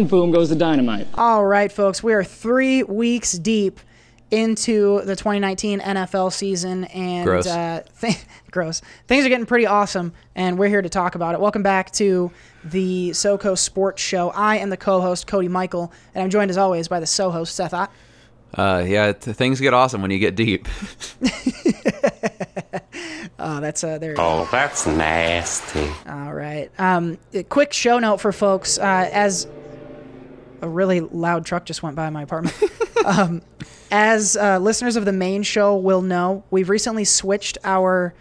and boom goes the dynamite. All right, folks, we are three weeks deep into the 2019 NFL season, and Gross. Uh, th- gross. Things are getting pretty awesome, and we're here to talk about it. Welcome back to the SoCo Sports Show. I am the co-host Cody Michael, and I'm joined as always by the so-host Seth Ott. Uh, yeah, t- things get awesome when you get deep. Oh, that's uh, there. Oh, that's nasty. All right. Um, quick show note for folks. Uh, as a really loud truck just went by my apartment. um, as uh, listeners of the main show will know, we've recently switched our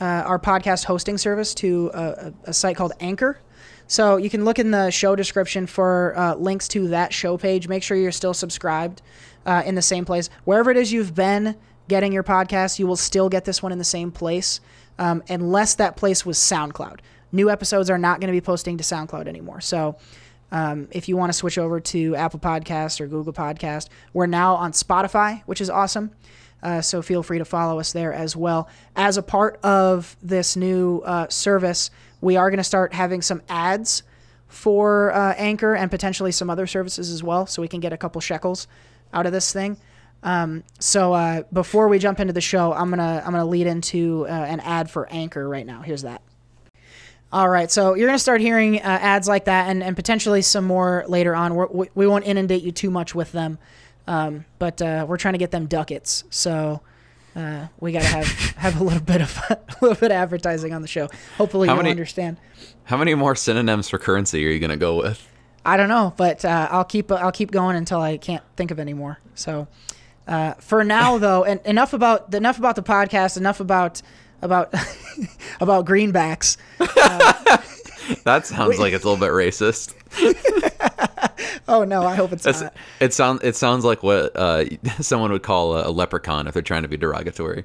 uh, our podcast hosting service to a, a, site called Anchor. So you can look in the show description for uh, links to that show page. Make sure you're still subscribed uh, in the same place. Wherever it is you've been getting your podcast, you will still get this one in the same place, um, unless that place was SoundCloud. New episodes are not going to be posting to SoundCloud anymore. So um, if you want to switch over to Apple Podcast or Google Podcast, we're now on Spotify, which is awesome. Uh, so feel free to follow us there as well. As a part of this new uh, service, we are going to start having some ads for uh, Anchor and potentially some other services as well, so we can get a couple shekels out of this thing. Um, so uh, before we jump into the show, I'm gonna I'm gonna lead into uh, an ad for Anchor right now. Here's that. All right, so you're gonna start hearing uh, ads like that, and, and potentially some more later on. We're, we we won't inundate you too much with them, um, but uh, we're trying to get them ducats. So uh, we gotta have have a little bit of a little bit of advertising on the show. Hopefully How you'll many- understand. How many more synonyms for currency are you gonna go with? I don't know, but uh, I'll keep I'll keep going until I can't think of any more. So uh, for now, though, and enough about enough about the podcast. Enough about about about greenbacks. That sounds like it's a little bit racist. Oh no, I hope it's That's, not. it sounds it sounds like what uh, someone would call a, a leprechaun if they're trying to be derogatory.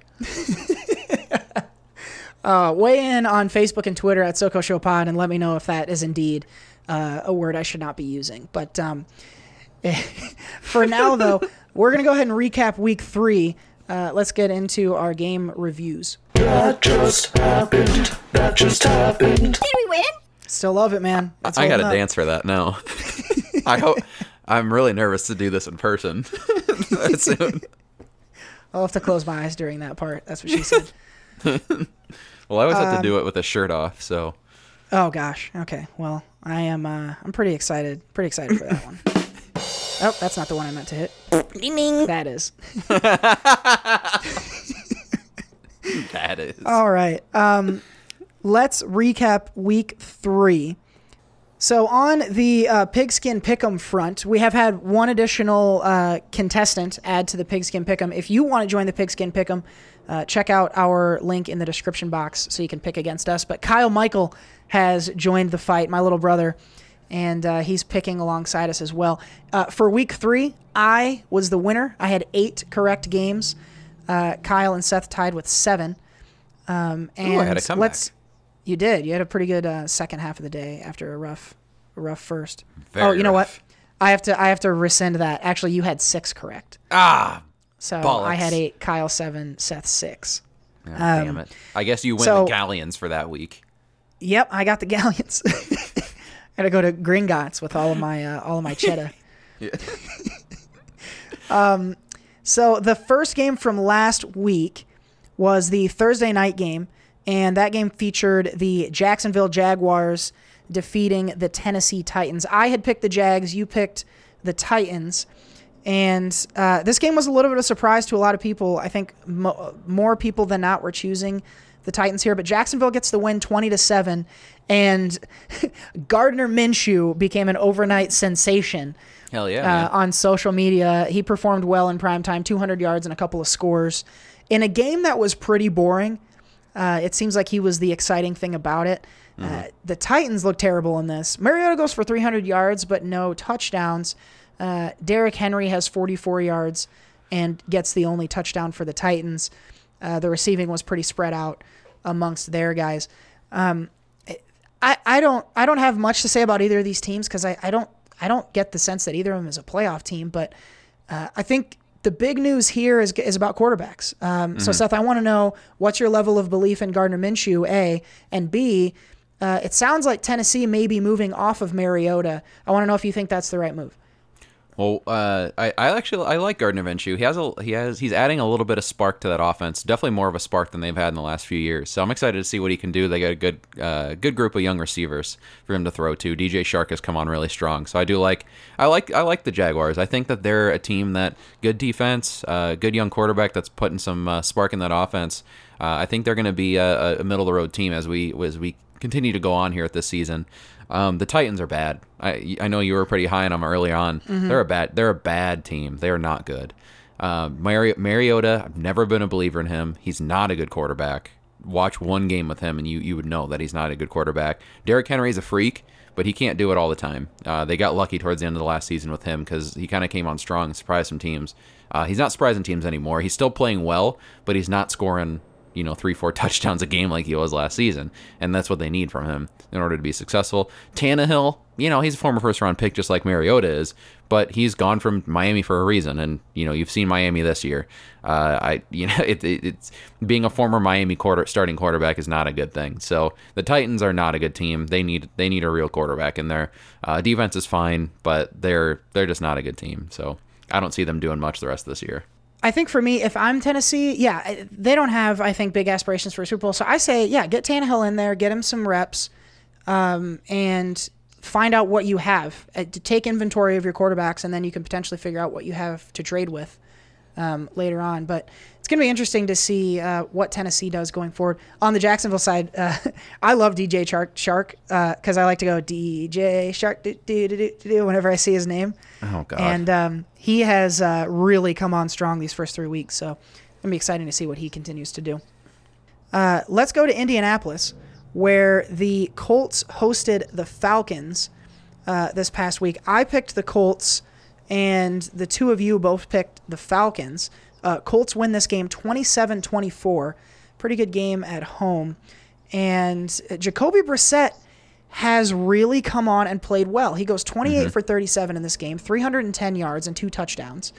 Uh, weigh in on Facebook and Twitter at SoCo Show Pod and let me know if that is indeed uh, a word I should not be using. But um, for now, though, we're gonna go ahead and recap Week Three. Uh, let's get into our game reviews. That just happened. That just happened. Did we win? Still love it, man. It's I got holding to up. dance for that now. I hope. I'm really nervous to do this in person soon. I'll have to close my eyes during that part. That's what she said. Well, I always have Um, to do it with a shirt off, so Oh gosh. Okay. Well, I am. Uh, I'm pretty excited. Pretty excited for that one. oh, that's not the one I meant to hit. Ding ding. That is. that is. All right. Um, let's recap week three. So on the uh, Pigskin Pick'em front, we have had one additional uh, contestant add to the Pigskin Pick'em. If you want to join the Pigskin Pick'em, uh, check out our link in the description box so you can pick against us. But Kyle Michael has joined the fight, my little brother, and uh, he's picking alongside us as well. Uh, for week three, I was the winner. I had eight correct games. Uh, Kyle and Seth tied with seven. Um, and Ooh, I had a comeback. let's. You did. You had a pretty good uh, second half of the day after a rough, a rough first. Very oh, you know what? I have to. I have to rescind that. Actually, you had six correct. Ah, So I had eight. Kyle seven. Seth six. God damn it! I guess you win Um, so- the galleons for that week. Yep, I got the galleons. Got to go to Gringotts with all of my uh, all of my cheddar. Um, So the first game from last week was the Thursday night game, and that game featured the Jacksonville Jaguars defeating the Tennessee Titans. I had picked the Jags, you picked the Titans, and uh, this game was a little bit of a surprise to a lot of people. I think mo- more people than not were choosing the Titans here, but Jacksonville gets the win, twenty to seven, and Gardner Minshew became an overnight sensation Hell yeah! uh, on social media. He performed well in prime time, 200 yards and a couple of scores in a game that was pretty boring. Uh, it seems like he was the exciting thing about it. Uh, the Titans look terrible in this. Mariota goes for 300 yards, but no touchdowns. Uh, Derrick Henry has 44 yards and gets the only touchdown for the Titans. Uh, the receiving was pretty spread out amongst their guys. Um, I, I don't I don't have much to say about either of these teams because I, I don't I don't get the sense that either of them is a playoff team. But uh, I think the big news here is is about quarterbacks. Um, So Seth, I want to know what's your level of belief in Gardner Minshew, a and b. Uh, it sounds like Tennessee may be moving off of Mariota. I want to know if you think that's the right move. Well, uh, I, I actually I like Gardner Minshew. He has a he has he's adding a little bit of spark to that offense. Definitely more of a spark than they've had in the last few years. So I'm excited to see what he can do. They got a good uh, good group of young receivers for him to throw to. DJ Chark has come on really strong. So I do like I like I like the Jaguars. I think that they're a team that good defense, uh, good young quarterback that's putting some uh, spark in that offense. Uh, I think they're going to be a, a middle of the road team as we as we continue to go on here at this season. Um, the Titans are bad. I I know you were pretty high on them early on. They're a bad they're a bad team. They are not good. Um, Mari- Mariota, I've never been a believer in him. He's not a good quarterback. Watch one game with him, and you you would know that he's not a good quarterback. Derrick Henry is a freak, but he can't do it all the time. Uh, they got lucky towards the end of the last season with him because he kind of came on strong and surprised some teams. Uh, he's not surprising teams anymore. He's still playing well, but he's not scoring you know three four touchdowns a game like he was last season and that's what they need from him in order to be successful. Tannehill you know he's a former first round pick just like Mariota is but he's gone from Miami for a reason and you know you've seen Miami this year. Uh, I you know it, it, it's being a former Miami quarter starting quarterback is not a good thing. So the Titans are not a good team. They need they need a real quarterback in there. Uh, defense is fine but they're they're just not a good team. So I don't see them doing much the rest of this year I think for me, if I'm Tennessee, yeah, they don't have, I think, big aspirations for a Super Bowl. So I say, yeah, get Tannehill in there, get him some reps, um, and find out what you have. Uh, to take inventory of your quarterbacks, and then you can potentially figure out what you have to trade with um, later on. But it's going to be interesting to see uh, what Tennessee does going forward. On the Jacksonville side, uh, I love DJ Chark Shark because I like to go DJ Shark do, do, do, do, do, whenever I see his name. oh god And um, he has uh, really come on strong these first three weeks. So it'll be exciting to see what he continues to do. Uh, let's go to Indianapolis, where the Colts hosted the Falcons uh, this past week. I picked the Colts, and the two of you both picked the Falcons. Uh, Colts win this game 27 24. Pretty good game at home. And Jacoby Brissett has really come on and played well. He goes 28 for 37 in this game, 310 yards and two touchdowns.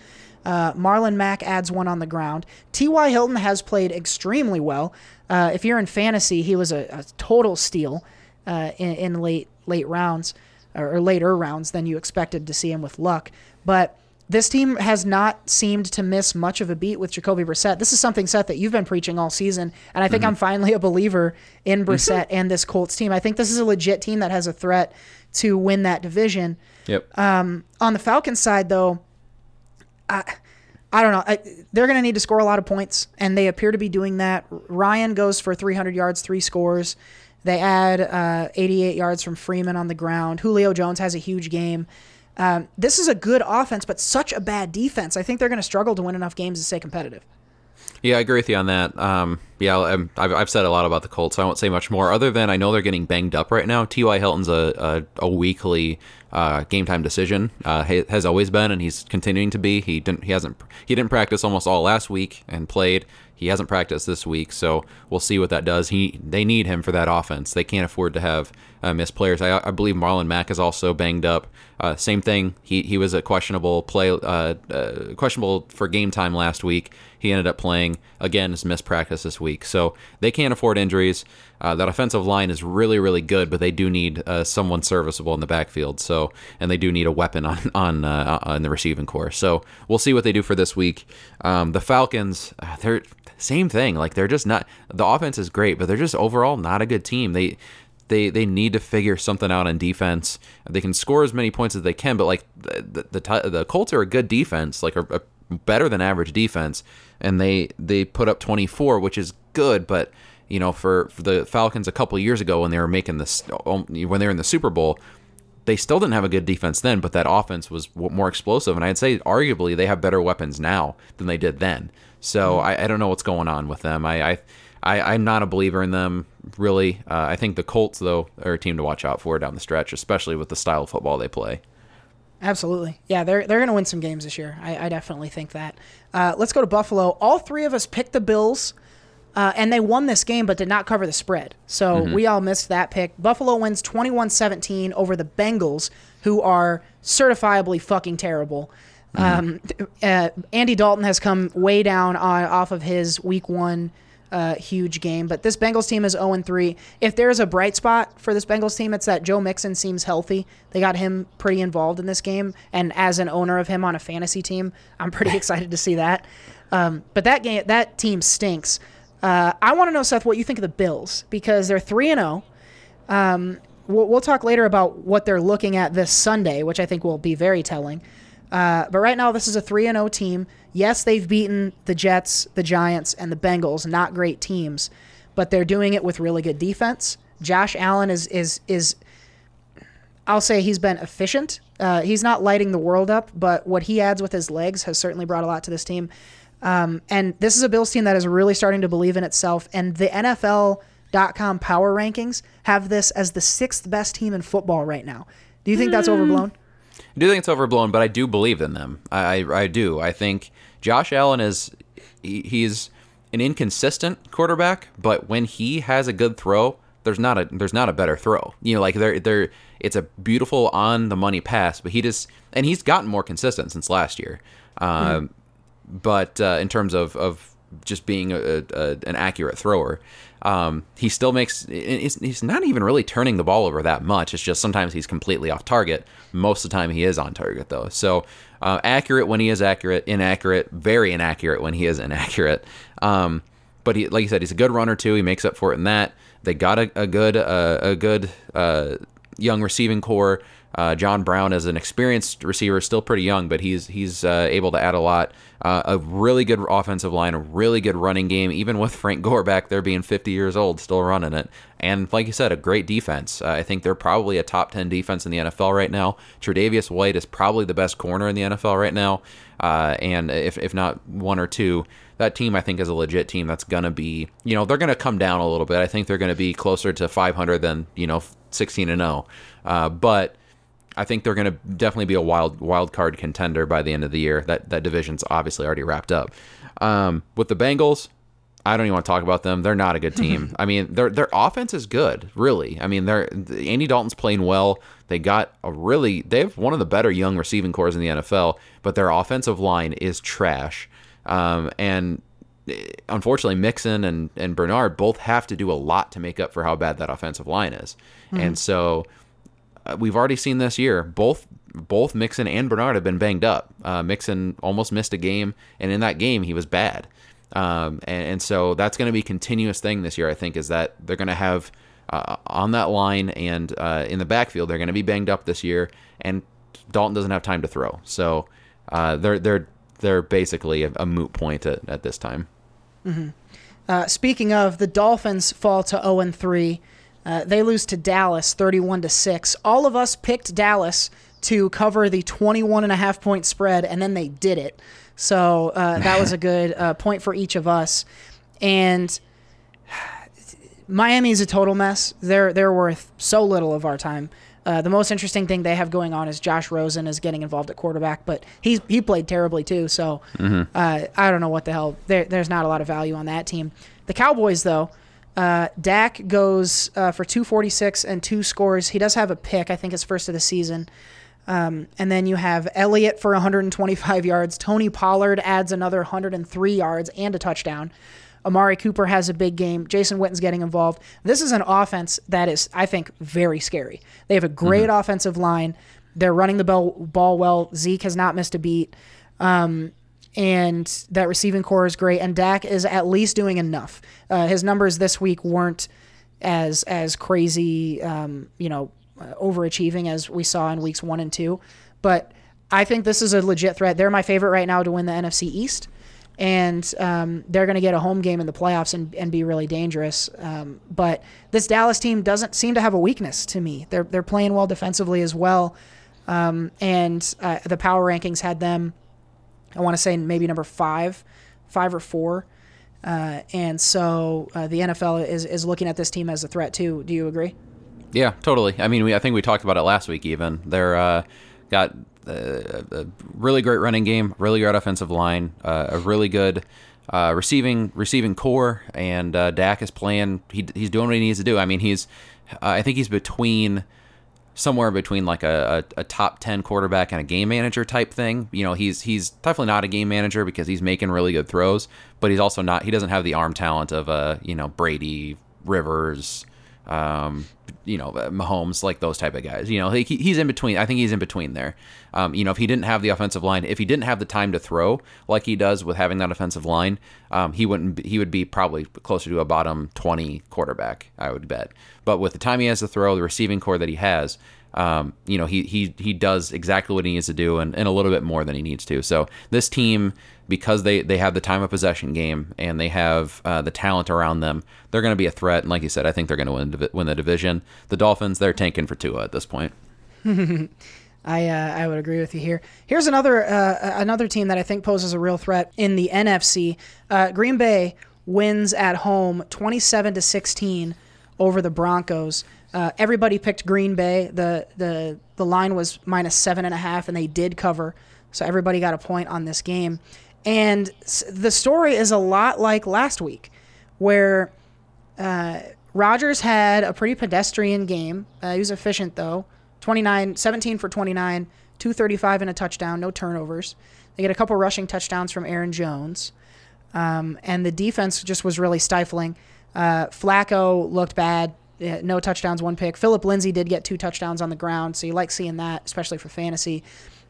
Uh, Marlon Mack adds one on the ground. T.Y. Hilton has played extremely well. Uh, if you're in fantasy, he was a, a total steal uh, in, in late late rounds or, or later rounds than you expected to see him with luck. But this team has not seemed to miss much of a beat with Jacoby Brissett. This is something, Seth, that you've been preaching all season, and I think mm-hmm. I'm finally a believer in mm-hmm. Brissett and this Colts team. I think this is a legit team that has a threat to win that division. yep um, On the Falcons side, though, I, I don't know. I, they're going to need to score a lot of points, and they appear to be doing that. Ryan goes for 300 yards, three scores. They add uh, 88 yards from Freeman on the ground. Julio Jones has a huge game. Um, this is a good offense, but such a bad defense. I think they're going to struggle to win enough games to stay competitive. Yeah, I agree with you on that. Um, yeah, I've, I've said a lot about the Colts. So I won't say much more, other than I know they're getting banged up right now. T.Y. Hilton's a, a, a weekly uh, game time decision. Uh, ha- has always been, and he's continuing to be. He didn't he hasn't he didn't practice almost all last week and played. He hasn't practiced this week, so we'll see what that does. He they need him for that offense. They can't afford to have uh, players. I, I believe Marlon Mack is also banged up. Uh, same thing. He he was a questionable play, uh, uh, questionable for game time last week. He ended up playing again. Has missed practice this week, so they can't afford injuries. Uh, that offensive line is really really good, but they do need uh, someone serviceable in the backfield. So and they do need a weapon on on on the receiving corps. So we'll see what they do for this week. Um, the Falcons, they're same thing. Like they're just not. The offense is great, but they're just overall not a good team. They they they need to figure something out on defense. They can score as many points as they can, but like the the, the, the Colts are a good defense, like a, a better than average defense, and they they put up 24, which is good, but you know for, for the Falcons a couple years ago when they were making this oh, when they were in the Super Bowl, they still didn't have a good defense then, but that offense was more explosive, and I'd say arguably they have better weapons now than they did then. So hmm. I, I don't know what's going on with them. I, I I, I'm not a believer in them, really. Uh, I think the Colts, though, are a team to watch out for down the stretch, especially with the style of football they play. Absolutely. Yeah, they're they're going to win some games this year. I, I definitely think that. Uh, let's go to Buffalo. All three of us picked the Bills, uh, and they won this game but did not cover the spread. So we all missed that pick. Buffalo wins 21 17 over the Bengals, who are certifiably fucking terrible. Um, uh, Andy Dalton has come way down on, off of his week one uh, huge game. But this Bengals team is 0 3. If there is a bright spot for this Bengals team, it's that Joe Mixon seems healthy. They got him pretty involved in this game, and as an owner of him on a fantasy team, I'm pretty excited to see that. Um, but that game, that team stinks. Uh, I want to know, Seth, what you think of the Bills because they're three and zero. Um, we'll, we'll talk later about what they're looking at this Sunday, which I think will be very telling. Uh, but right now, this is a 3 0 team. Yes, they've beaten the Jets, the Giants, and the Bengals, not great teams, but they're doing it with really good defense. Josh Allen is, is, is I'll say he's been efficient. Uh, he's not lighting the world up, but what he adds with his legs has certainly brought a lot to this team. Um, and this is a Bills team that is really starting to believe in itself. And the NFL.com power rankings have this as the sixth best team in football right now. Do you think that's overblown? I do think it's overblown, but I do believe in them. I, I, I do. I think Josh Allen is he, he's an inconsistent quarterback, but when he has a good throw, there's not a there's not a better throw. You know, like there there it's a beautiful on the money pass, but he just and he's gotten more consistent since last year. Um, But uh, in terms of of just being a, a, an accurate thrower, um, he still makes he's, not even really turning the ball over that much. It's just sometimes he's completely off target. Most of the time he is on target though. So uh, accurate when he is accurate, inaccurate, very inaccurate when he is inaccurate. Um, but he, like you said, he's a good runner too. He makes up for it in that. They got a, a good uh, a good uh, young receiving corps. Uh, John Brown is an experienced receiver, still pretty young, but he's he's uh, able to add a lot. Uh, a really good offensive line, a really good running game, even with Frank Gore back there being 50 years old, still running it. And like you said, a great defense. Uh, I think they're probably a top 10 defense in the NFL right now. Tre'Davious White is probably the best corner in the NFL right now, uh, and if if not one or two, that team I think is a legit team that's gonna be, you know, they're gonna come down a little bit. I think they're gonna be closer to 500 than you know 16 and 0, uh, but I think they're going to definitely be a wild wild card contender by the end of the year. That that division's obviously already wrapped up. Um, with the Bengals, I don't even want to talk about them. They're not a good team. I mean, their their offense is good, really. I mean, they're Andy Dalton's playing well. They got a really they have one of the better young receiving cores in the NFL, but their offensive line is trash. Um, and eh, unfortunately, Mixon and and Bernard both have to do a lot to make up for how bad that offensive line is. And so we've already seen this year both both Mixon and Bernard have been banged up. Uh, Mixon almost missed a game, and in that game he was bad. Um, and, and so that's going to be a continuous thing this year. I think is that they're going to have uh, on that line and uh, in the backfield they're going to be banged up this year, and Dalton doesn't have time to throw. So uh, they're they're they're basically a, a moot point at, at this time. Uh, speaking of, the Dolphins fall to 0 and 3. Uh, they lose to Dallas 31 to 6. All of us picked Dallas to cover the 21 and a half point spread, and then they did it. So uh, that was a good uh, point for each of us. And Miami is a total mess. They're they're worth so little of our time. Uh, the most interesting thing they have going on is Josh Rosen is getting involved at quarterback, but he's he played terribly too. So uh, I don't know what the hell. There, there's not a lot of value on that team. The Cowboys though, uh, Dak goes uh, for 246 and two scores. He does have a pick. I think his first of the season. Um, and then you have Elliott for 125 yards. Tony Pollard adds another 103 yards and a touchdown. Amari Cooper has a big game. Jason Witten's getting involved. This is an offense that is, I think, very scary. They have a great offensive line. They're running the ball, ball well. Zeke has not missed a beat. Um, and that receiving corps is great. And Dak is at least doing enough. Uh, his numbers this week weren't as as crazy, um, you know, uh, overachieving as we saw in weeks one and two. But I think this is a legit threat. They're my favorite right now to win the NFC East. And um, they're going to get a home game in the playoffs and, and be really dangerous. Um, but this Dallas team doesn't seem to have a weakness to me. They're, they're playing well defensively as well. Um, and uh, the power rankings had them I want to say maybe number five, five or four. Uh, and so uh, the NFL is, is looking at this team as a threat too. Do you agree? Yeah, totally. I mean, we, I think we talked about it last week. Even they're uh, got a, a really great running game, really great offensive line, uh, a really good uh, receiving receiving corps, and uh, Dak is playing. He, he's doing what he needs to do. I mean, he's I think he's between somewhere between like a, a, a top 10 quarterback and a game manager type thing. You know, he's he's definitely not a game manager because he's making really good throws, but he's also not he doesn't have the arm talent of uh, you know, Brady, Rivers, um, you know, Mahomes, like those type of guys. You know, he, he's in between. I think he's in between there. Um, you know, if he didn't have the offensive line, if he didn't have the time to throw like he does with having that offensive line, um, he wouldn't. Be, he would be probably closer to a bottom twenty quarterback. I would bet. But with the time he has to throw, the receiving corps that he has, um, you know, he he he does exactly what he needs to do and, and a little bit more than he needs to. So this team, because they they have the time of possession game and they have uh, the talent around them, they're going to be a threat. And like you said, I think they're going to win win the division. The Dolphins, they're tanking for Tua at this point. I uh, I would agree with you here. Here's another uh, another team that I think poses a real threat in the NFC. Uh, Green Bay wins at home, 27 to 16 over the Broncos. Uh, everybody picked Green Bay. the the The line was minus seven and a half, and they did cover. So everybody got a point on this game. And the story is a lot like last week, where uh, Rodgers had a pretty pedestrian game. Uh, he was efficient though. 29, 17 for 29, 235 and a touchdown, no turnovers. They get a couple rushing touchdowns from Aaron Jones. Um, and the defense just was really stifling. Uh, Flacco looked bad. No touchdowns, one pick. Phillip Lindsay did get two touchdowns on the ground, so you like seeing that, especially for fantasy.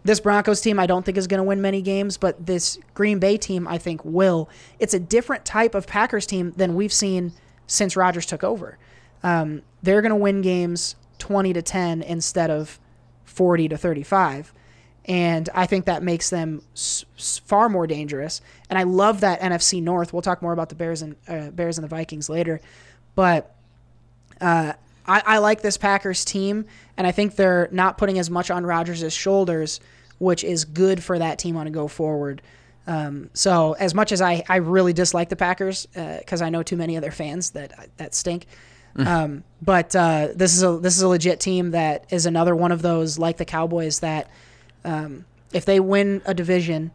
This Broncos team, I don't think is going to win many games, but this Green Bay team, I think, will. It's a different type of Packers team than we've seen since Rodgers took over. Um, they're going to win games 20 to 10 instead of 40 to 35. And I think that makes them s- s- far more dangerous. And I love that NFC North. We'll talk more about the Bears and uh, Bears and the Vikings later, but uh, I, I like this Packers team, and I think they're not putting as much on Rodgers' shoulders, which is good for that team on a go forward. Um, so as much as I, I really dislike the Packers because uh, I know too many of their fans that that stink, um, but uh, this is a this is a legit team that is another one of those like the Cowboys that um, if they win a division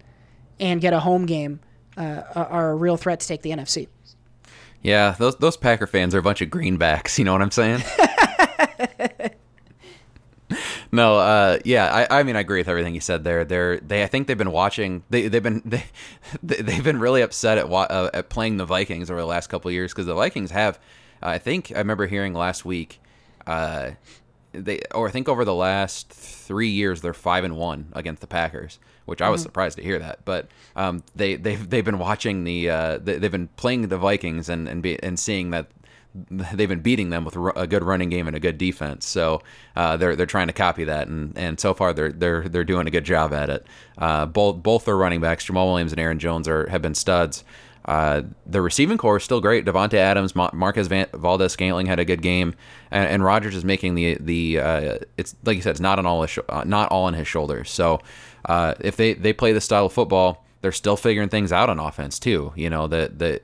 and get a home game, uh, are a real threat to take the NFC. Yeah, those those Packer fans are a bunch of greenbacks. You know what I'm saying? no, uh, yeah, I, I mean, I agree with everything you said there. They're they, I think they've been watching. They they've been they they've been really upset at uh, at playing the Vikings over the last couple years because the Vikings have I think I remember hearing last week. Uh, they or I think over the last three years they're five and one against the Packers, which I was mm-hmm. surprised to hear that. But um, they they've they've been watching the uh, they, have been playing the Vikings and and be, and seeing that they've been beating them with a good running game and a good defense. So uh, they're they're trying to copy that, and, and so far they're they're they're doing a good job at it. Uh, both both their running backs, Jamaal Williams and Aaron Jones, are have been studs. Uh, the receiving corps is still great. Davante Adams, Marquez Van- Valdes Scantling had a good game, and, and Rodgers is making the the. Uh, it's like you said, it's not on all his sh- uh, not all on his shoulders. So uh, if they they play the style of football, they're still figuring things out on offense too. You know that the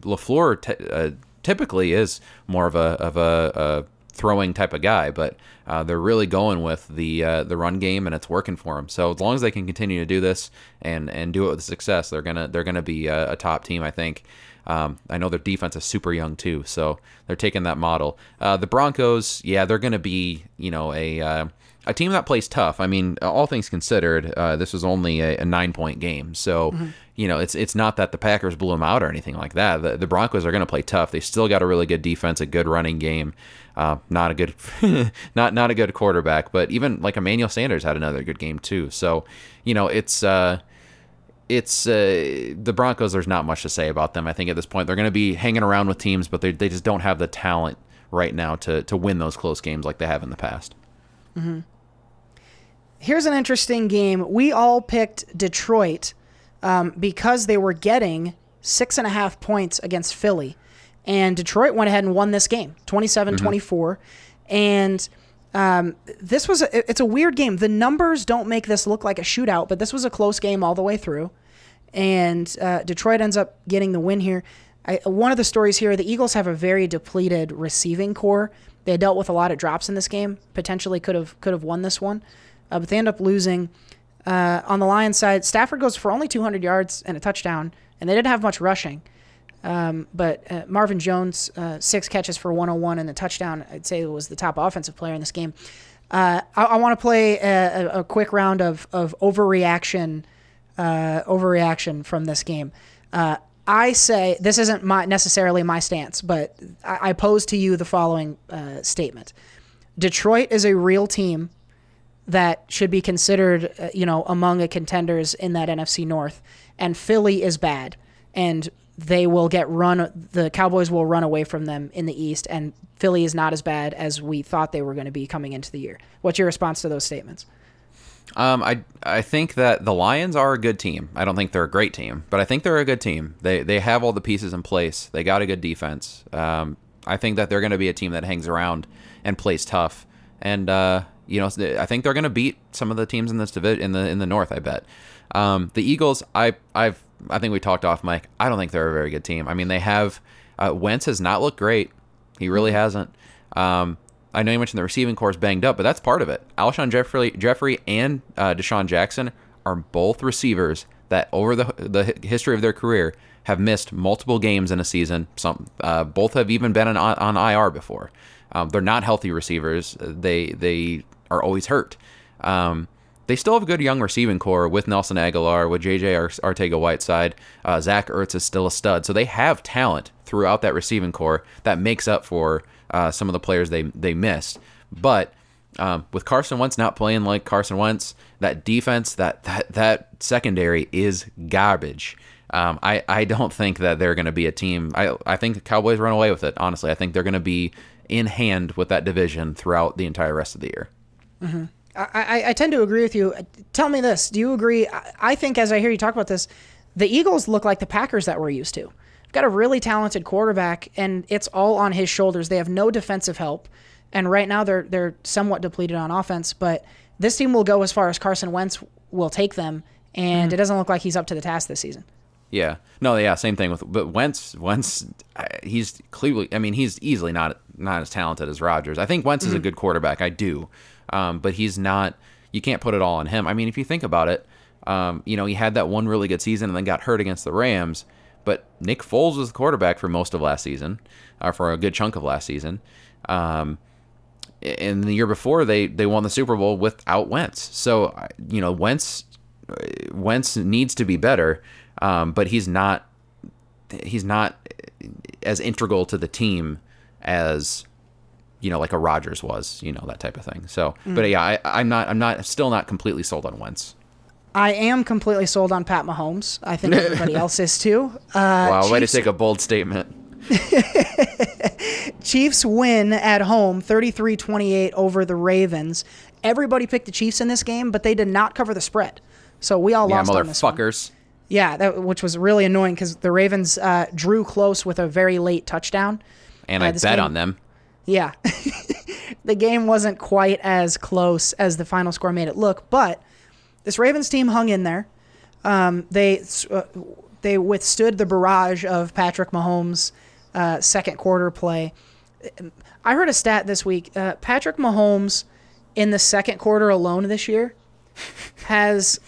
Lafleur uh, typically is more of a of a, a throwing type of guy, but uh, they're really going with the uh, the run game and it's working for them. So as long as they can continue to do this and and do it with success, they're gonna they're gonna be a, a top team. I think. Um, I know their defense is super young too, so they're taking that model. Uh, the Broncos, yeah, they're gonna be you know a uh, a team that plays tough. I mean, all things considered, uh, this was only a, a nine point game, so mm-hmm you know, it's it's not that the Packers blew them out or anything like that. The, the Broncos are going to play tough. They still got a really good defense, a good running game. Uh, not a good, not not a good quarterback, but even like Emmanuel Sanders had another good game too. So, you know, it's uh, it's uh, the Broncos. There's not much to say about them. I think at this point they're going to be hanging around with teams, but they they just don't have the talent right now to to win those close games like they have in the past. Mm-hmm. Here's an interesting game. We all picked Detroit um, because they were getting six and a half points against Philly. And Detroit went ahead and won this game 27 mm-hmm. 24. And um, this was a, it's a weird game. The numbers don't make this look like a shootout, but this was a close game all the way through. And uh, Detroit ends up getting the win here. I, one of the stories here the Eagles have a very depleted receiving corps. They dealt with a lot of drops in this game. Potentially could have could have won this one, uh, but they end up losing. Uh, on the Lions side, Stafford goes for only 200 yards and a touchdown, and they didn't have much rushing. Um, but uh, Marvin Jones, uh, six catches for 101 and a touchdown. I'd say was the top offensive player in this game. Uh, I, I want to play a, a, quick round of of overreaction, uh, overreaction from this game. I say this isn't my necessarily my stance, but I, I pose to you the following uh, statement: Detroit is a real team that should be considered, uh, you know, among the contenders in that NFC North. And Philly is bad, and they will get run. The Cowboys will run away from them in the East, and Philly is not as bad as we thought they were going to be coming into the year. What's your response to those statements? Um, I I think that the Lions are a good team. I don't think they're a great team, but I think they're a good team. They they have all the pieces in place. They got a good defense. Um, I think that they're going to be a team that hangs around and plays tough. And uh, you know, I think they're going to beat some of the teams in this division in the in the North. I bet. Um, the Eagles, I I've I think we talked off, Mike. I don't think they're a very good team. I mean, they have uh, Wentz has not looked great. He really hasn't. Um, I know you mentioned the receiving corps banged up, but that's part of it. Alshon Jeffery, Jeffery and uh, DeSean Jackson are both receivers that, over the the history of their career, have missed multiple games in a season. Some uh, both have even been on, on IR before. Um, they're not healthy receivers. They they are always hurt. Um, they still have a good young receiving corps with Nelson Agholor, with JJ Arcega Whiteside. Uh, Zach Ertz is still a stud. So they have talent throughout that receiving corps that makes up for uh, some of the players they, they missed. But um, with Carson Wentz not playing like Carson Wentz, that defense, that, that, that secondary is garbage. Um, I, I don't think that they're going to be a team. I, I think the Cowboys run away with it, honestly. I think they're going to be in hand with that division throughout the entire rest of the year. Mm-hmm. I, I, tend to agree with you. Tell me this: Do you agree? I, think, as I hear you talk about this, the Eagles look like the Packers that we're used to. Got a really talented quarterback, and it's all on his shoulders. They have no defensive help, and right now they're they're somewhat depleted on offense. But this team will go as far as Carson Wentz will take them, and mm-hmm. it doesn't look like he's up to the task this season. Yeah. No. Yeah. Same thing with. But Wentz. Wentz. He's clearly. I mean, he's easily not not as talented as Rodgers. I think Wentz mm-hmm. is a mm-hmm. good quarterback. I do um, but he's not. You can't put it all on him. I mean, if you think about it, um, you know, he had that one really good season and then got hurt against the Rams. But Nick Foles was the quarterback for most of last season, or for a good chunk of last season. Um, and the year before, they they won the Super Bowl without Wentz. So you know, Wentz Wentz needs to be better, um, but he's not he's not as integral to the team as you know, like a Rodgers was, you know, that type of thing. So, mm. but yeah, I, am not, I'm not, still not completely sold on Wentz. I am completely sold on Pat Mahomes. I think everybody else is too. Uh, wow, Chiefs, way to take a bold statement. Chiefs win at home 33 28 over the Ravens. Everybody picked the Chiefs in this game, but they did not cover the spread. So we all yeah, lost on this motherfuckers. Yeah, that, which was really annoying because the Ravens uh, drew close with a very late touchdown. And uh, I bet game, on them. Yeah. the game wasn't quite as close as the final score made it look, but this Ravens team hung in there. Um, they uh, they withstood the barrage of Patrick Mahomes' uh, second quarter play. I heard a stat this week. Uh, Patrick Mahomes in the second quarter alone this year has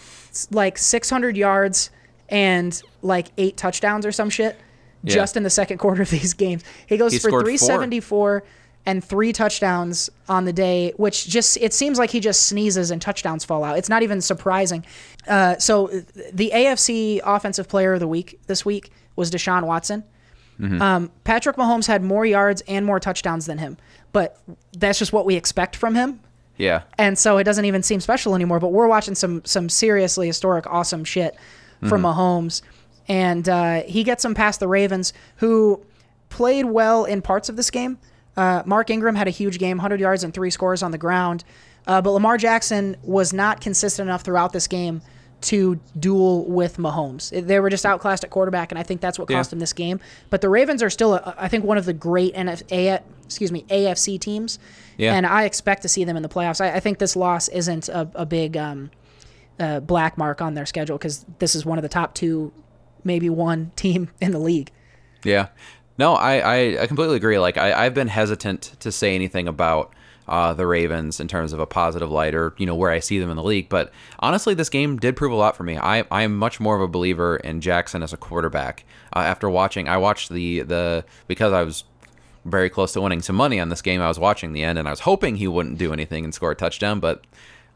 like 600 yards and like eight touchdowns or some shit yeah. just in the second quarter of these games. He goes he for 374. Four and three touchdowns on the day, which just it seems like he just sneezes and touchdowns fall out. It's not even surprising. Uh, so the AFC Offensive Player of the Week this week was Deshaun Watson. Mm-hmm. Um, Patrick Mahomes had more yards and more touchdowns than him, but that's just what we expect from him. Yeah. And so it doesn't even seem special anymore. But we're watching some some seriously historic, awesome shit from mm-hmm. Mahomes, and uh, he gets them past the Ravens, who played well in parts of this game uh, Mark Ingram had a huge game, 100 yards and three scores on the ground. Uh, but Lamar Jackson was not consistent enough throughout this game to duel with Mahomes. They were just outclassed at quarterback, and I think that's what cost yeah. him this game. But the Ravens are still, a, I think, one of the great NF, excuse me AFC teams, yeah. and I expect to see them in the playoffs. I, I think this loss isn't a, a big um, uh, black mark on their schedule because this is one of the top two, maybe one team in the league. Yeah, no, I, I, completely agree. Like I, I've been hesitant to say anything about uh, the Ravens in terms of a positive light or you know where I see them in the league. But honestly, this game did prove a lot for me. I I am much more of a believer in Jackson as a quarterback. Uh, after watching, I watched the the because I was very close to winning some money on this game. I was watching the end, and I was hoping he wouldn't do anything and score a touchdown, but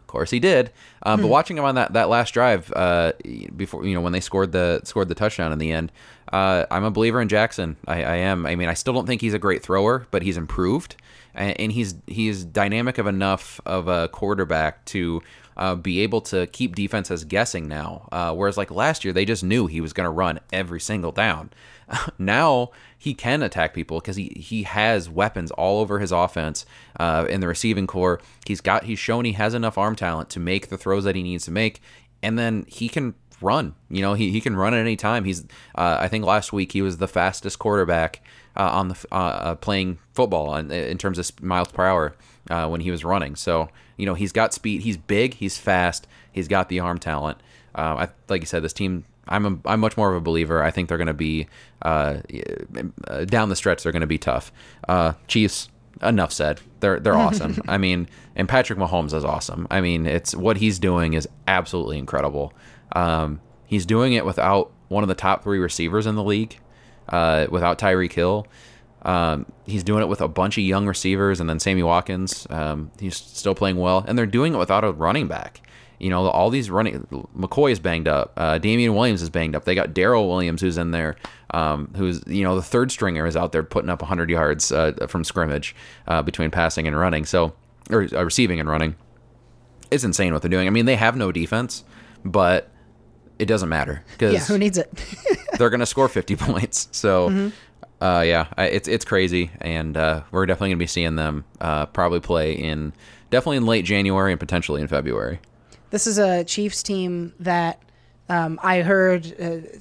of course he did. Um, But watching him on that, that last drive uh, before you know when they scored the scored the touchdown in the end, uh, I'm a believer in Jackson. I, I am. I mean, I still don't think he's a great thrower, but he's improved, and, and he's he's dynamic of enough of a quarterback to. Uh, be able to keep defenses guessing now, uh, whereas like last year they just knew he was going to run every single down. now he can attack people because he, he has weapons all over his offense uh, in the receiving corps. He's got he's shown he has enough arm talent to make the throws that he needs to make, and then he can run. You know, he, he can run at any time. He's uh, I think last week he was the fastest quarterback uh, on the uh, uh, playing football in, in terms of miles per hour uh, when he was running. So you know he's got speed. He's big. He's fast. He's got the arm talent. Uh, I, like you said, this team. I'm a, I'm much more of a believer. I think they're going to be uh, uh, down the stretch. They're going to be tough. Uh, Chiefs. Enough said. They're they're awesome. I mean, and Patrick Mahomes is awesome. I mean, it's what he's doing is absolutely incredible. Um, he's doing it without one of the top three receivers in the league, uh, without Tyreek Hill. Um, he's doing it with a bunch of young receivers, and then Sammy Watkins. Um, he's still playing well, and they're doing it without a running back. You know, all these running. McCoy is banged up. Uh, Damien Williams is banged up. They got Darrel Williams who's in there, um, who's you know the third stringer is out there putting up 100 yards uh, from scrimmage uh, between passing and running. So, or uh, receiving and running. It's insane what they're doing. I mean, they have no defense, but it doesn't matter because Yeah, who needs it? they're going to score 50 points. So, uh, yeah, it's it's crazy, and uh, we're definitely going to be seeing them uh, probably play in definitely in late January and potentially in February. This is a Chiefs team that um, I heard. Uh,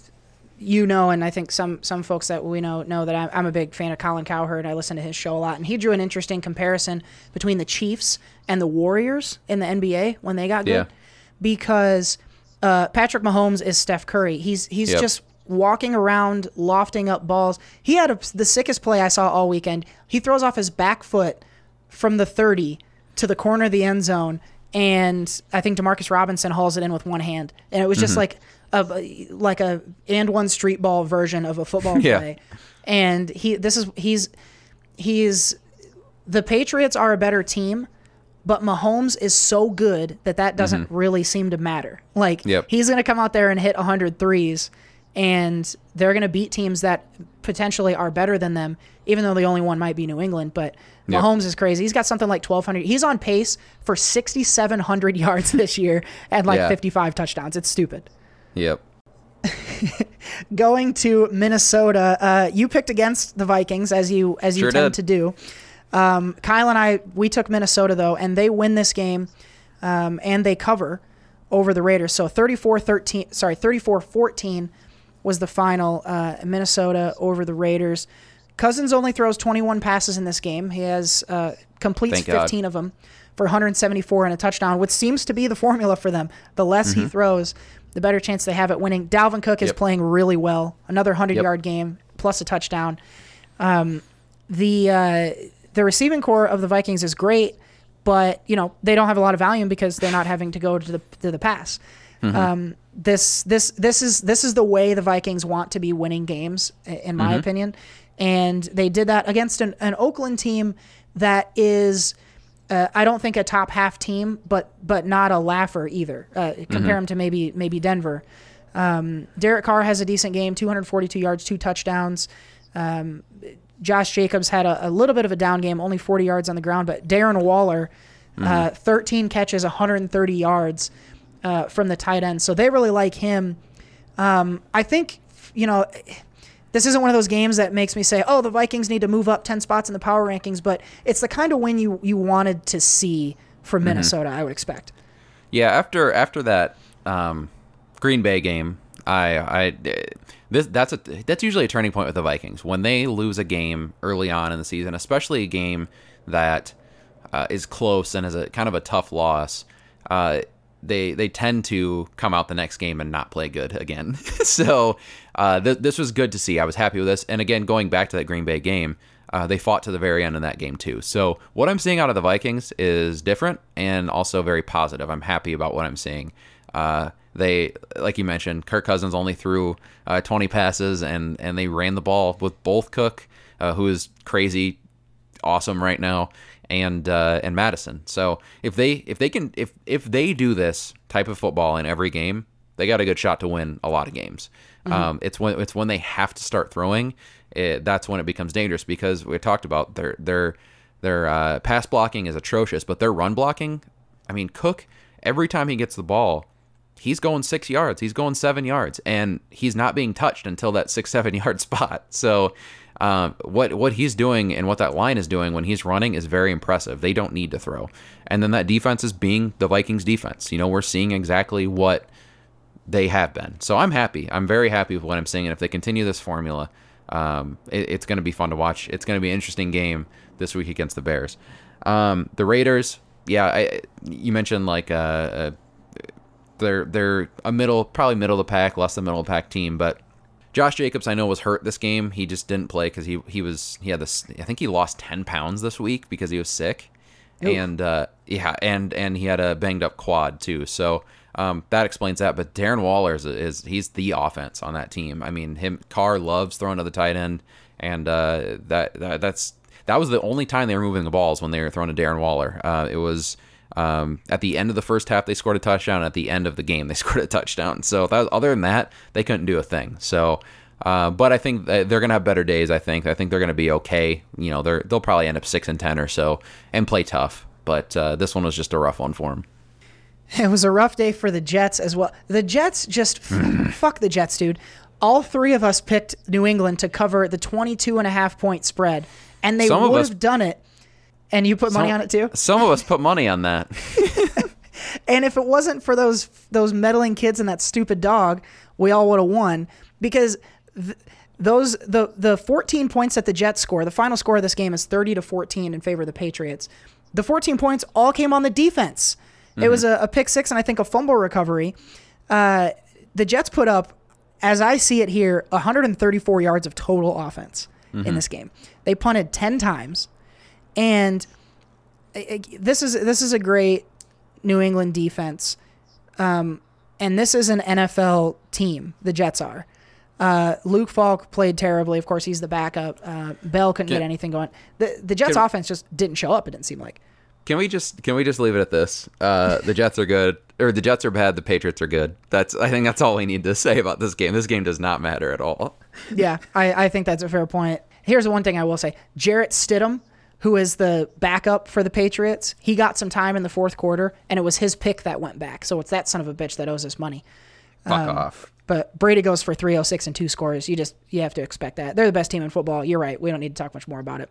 you know, and I think some some folks that we know know that I'm, I'm a big fan of Colin Cowherd. I listen to his show a lot, and he drew an interesting comparison between the Chiefs and the Warriors in the NBA when they got good, Yeah. because uh, Patrick Mahomes is Steph Curry. He's he's Yep. just walking around, lofting up balls. He had a, the sickest play I saw all weekend. He throws off his back foot from the 30 to the corner of the end zone, and I think Demarcus Robinson hauls it in with one hand, and it was just mm-hmm. like a like a and one street ball version of a football Yeah. play. And he this is he's he's the Patriots are a better team, but Mahomes is so good that that doesn't mm-hmm. really seem to matter. Like Yep. he's going to come out there and hit 100 threes and they're going to beat teams that potentially are better than them, even though the only one might be New England. But Yep. Mahomes is crazy. He's got something like 1,200. He's on pace for 6,700 yards this year and like Yeah. 55 touchdowns. It's stupid. Yep. Going to Minnesota, uh, you picked against the Vikings as you as you Sure tend did. to do. Um, Kyle and I we took Minnesota though, and they win this game, um, and they cover over the Raiders. So 34-13, sorry, 34-14 was the final. Uh, Minnesota over the Raiders. Cousins only throws 21 passes in this game. He has uh, completes Thank God. 15 of them for 174 and a touchdown, which seems to be the formula for them. The less he throws, the better chance they have at winning. Dalvin Cook is Mm-hmm. Yep. playing really well. Another 100 Yep. yard game plus a touchdown. Um, the uh, the receiving corps of the Vikings is great, but you know they don't have a lot of volume because they're not having to go to the to the pass. Um, this this this is this is the way the Vikings want to be winning games, in my opinion, and they did that against an, an Oakland team that is. Uh, I don't think a top half team, but but not a laugher either. Uh, compare them to maybe maybe Denver. Um, Derek Carr has a decent game, 242 yards, two touchdowns. Um, Josh Jacobs had a, a little bit of a down game, only 40 yards on the ground, but Darren Waller, uh, 13 catches, 130 yards uh, from the tight end. So they really like him. Um, I think, you know, this isn't one of those games that makes me say, oh, the Vikings need to move up 10 spots in the power rankings, but it's the kind of win you, you wanted to see from Minnesota, I would expect. Yeah, after after that um, Green Bay game, I I this that's a that's usually a turning point with the Vikings when they lose a game early on in the season, especially a game that uh, is close and is a kind of a tough loss. Uh, they they tend to come out the next game and not play good again. so uh, th- this was good to see. I was happy with this. And again, going back to that Green Bay game, uh, they fought to the very end in that game too. So what I'm seeing out of the Vikings is different and also very positive. I'm happy about what I'm seeing. Uh, They, like you mentioned, Kirk Cousins only threw uh, 20 passes, and and they ran the ball with both Cook, uh, who is crazy, awesome right now, and uh, and Mattison. So if they if they can if if they do this type of football in every game, they got a good shot to win a lot of games. Um, it's when it's when they have to start throwing. It, that's when it becomes dangerous because we talked about their their their uh, pass blocking is atrocious, but their run blocking. I mean, Cook every time he gets the ball, he's going six yards, he's going seven yards, and he's not being touched until that six seven yard spot. So. Um, what what he's doing and what that line is doing when he's running is very impressive. They don't need to throw, and then that defense is being the Vikings defense. You know, we're seeing exactly what they have been. So I'm happy. I'm very happy with what I'm seeing. And if they continue this formula, um, it, it's going to be fun to watch. It's going to be an interesting game this week against the Bears. Um, the Raiders, yeah, I, you mentioned like uh, uh, they're they're a middle, probably middle of the pack, less than middle of the pack team, but. Josh Jacobs, I know, was hurt this game. He just didn't play because he he was he had this. I think he lost ten pounds this week because he was sick, and uh, yeah, and and he had a banged up quad too. So um, that explains that. But Darren Waller is, is he's the offense on that team. I mean, him Carr loves throwing to the tight end, and uh, that, that that's that was the only time they were moving the balls when they were throwing to Darren Waller. Uh, it was um, at the end of the first half they scored a touchdown. At the end of the game they scored a touchdown. So that, other than that, they couldn't do a thing. So. Uh, but I think they're gonna have better days. I think. I think they're gonna be okay. You know, they're they'll probably end up six and ten or so and play tough. But uh, this one was just a rough one for them. It was a rough day for the Jets as well. The Jets just fuck the Jets, dude. All three of us picked New England to cover the 22 and a half point spread, and they would have done it. And you put money on it too. Some of us put money on that. And if it wasn't for those those meddling kids and that stupid dog, we all would have won because th- those the the 14 points that the Jets score, the final score of this game is 30 to 14 in favor of the Patriots. The 14 points all came on the defense. It was a, a pick six and I think a fumble recovery. Uh, the Jets put up, as I see it here, 134 yards of total offense in this game. They punted 10 times, and I- I- this is this is a great New England defense. Um, and this is an NFL team. The Jets are. Uh, Luke Falk played terribly. Of course, he's the backup. Uh, Bell couldn't get anything going. The the Jets Can- offense just didn't show up. It didn't seem like. Can we just can we just leave it at this? Uh, the Jets are good, or the Jets are bad. The Patriots are good. That's I think that's all we need to say about this game. This game does not matter at all. Yeah, I, I think that's a fair point. Here's the one thing I will say: Jarrett Stidham, who is the backup for the Patriots, he got some time in the fourth quarter, and it was his pick that went back. So it's that son of a bitch that owes us money. Fuck off. But Brady goes for 306 and two scores. You just you have to expect that. They're the best team in football. You're right. We don't need to talk much more about it.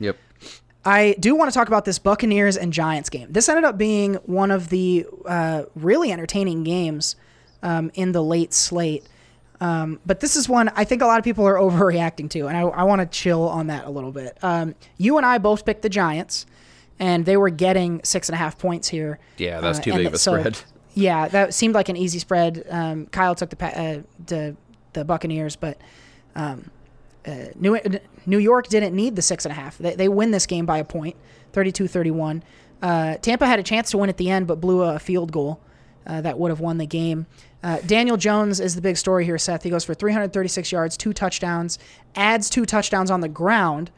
Yep. I do want to talk about this Buccaneers and Giants game. This ended up being one of the uh, really entertaining games um, in the late slate. Um, but this is one I think a lot of people are overreacting to, and I, I want to chill on that a little bit. Um, you and I both picked the Giants, and they were getting six and a half points here. Yeah, that's Uh, too big of a so- spread. Yeah, that seemed like an easy spread. Um, Kyle took the uh, the the Buccaneers, but um, uh, New New York didn't need the six and a half. They, they win this game by a point, 32-31. Uh, Tampa had a chance to win at the end, but blew a field goal uh, that would have won the game. Uh, Daniel Jones is the big story here, Seth. He goes for 336 yards, two touchdowns, adds two touchdowns on the ground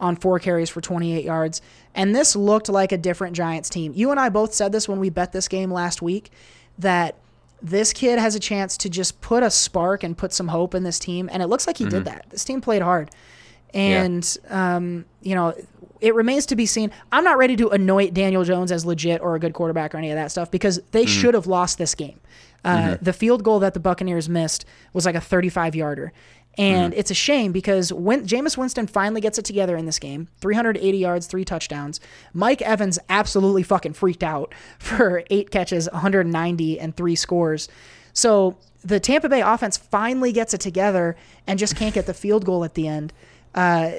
on four carries for 28 yards. And this looked like a different Giants team. You and I both said this when we bet this game last week that this kid has a chance to just put a spark and put some hope in this team. And it looks like he did that. This team played hard. And, um, you know, it remains to be seen. I'm not ready to anoint Daniel Jones as legit or a good quarterback or any of that stuff because they should have lost this game. Uh, The field goal that the Buccaneers missed was like a 35 yarder. And it's a shame because when Jameis Winston finally gets it together in this game, 380 yards, three touchdowns. Mike Evans absolutely fucking freaked out for eight catches, 190, and three scores. So the Tampa Bay offense finally gets it together and just can't get the field goal at the end. Uh,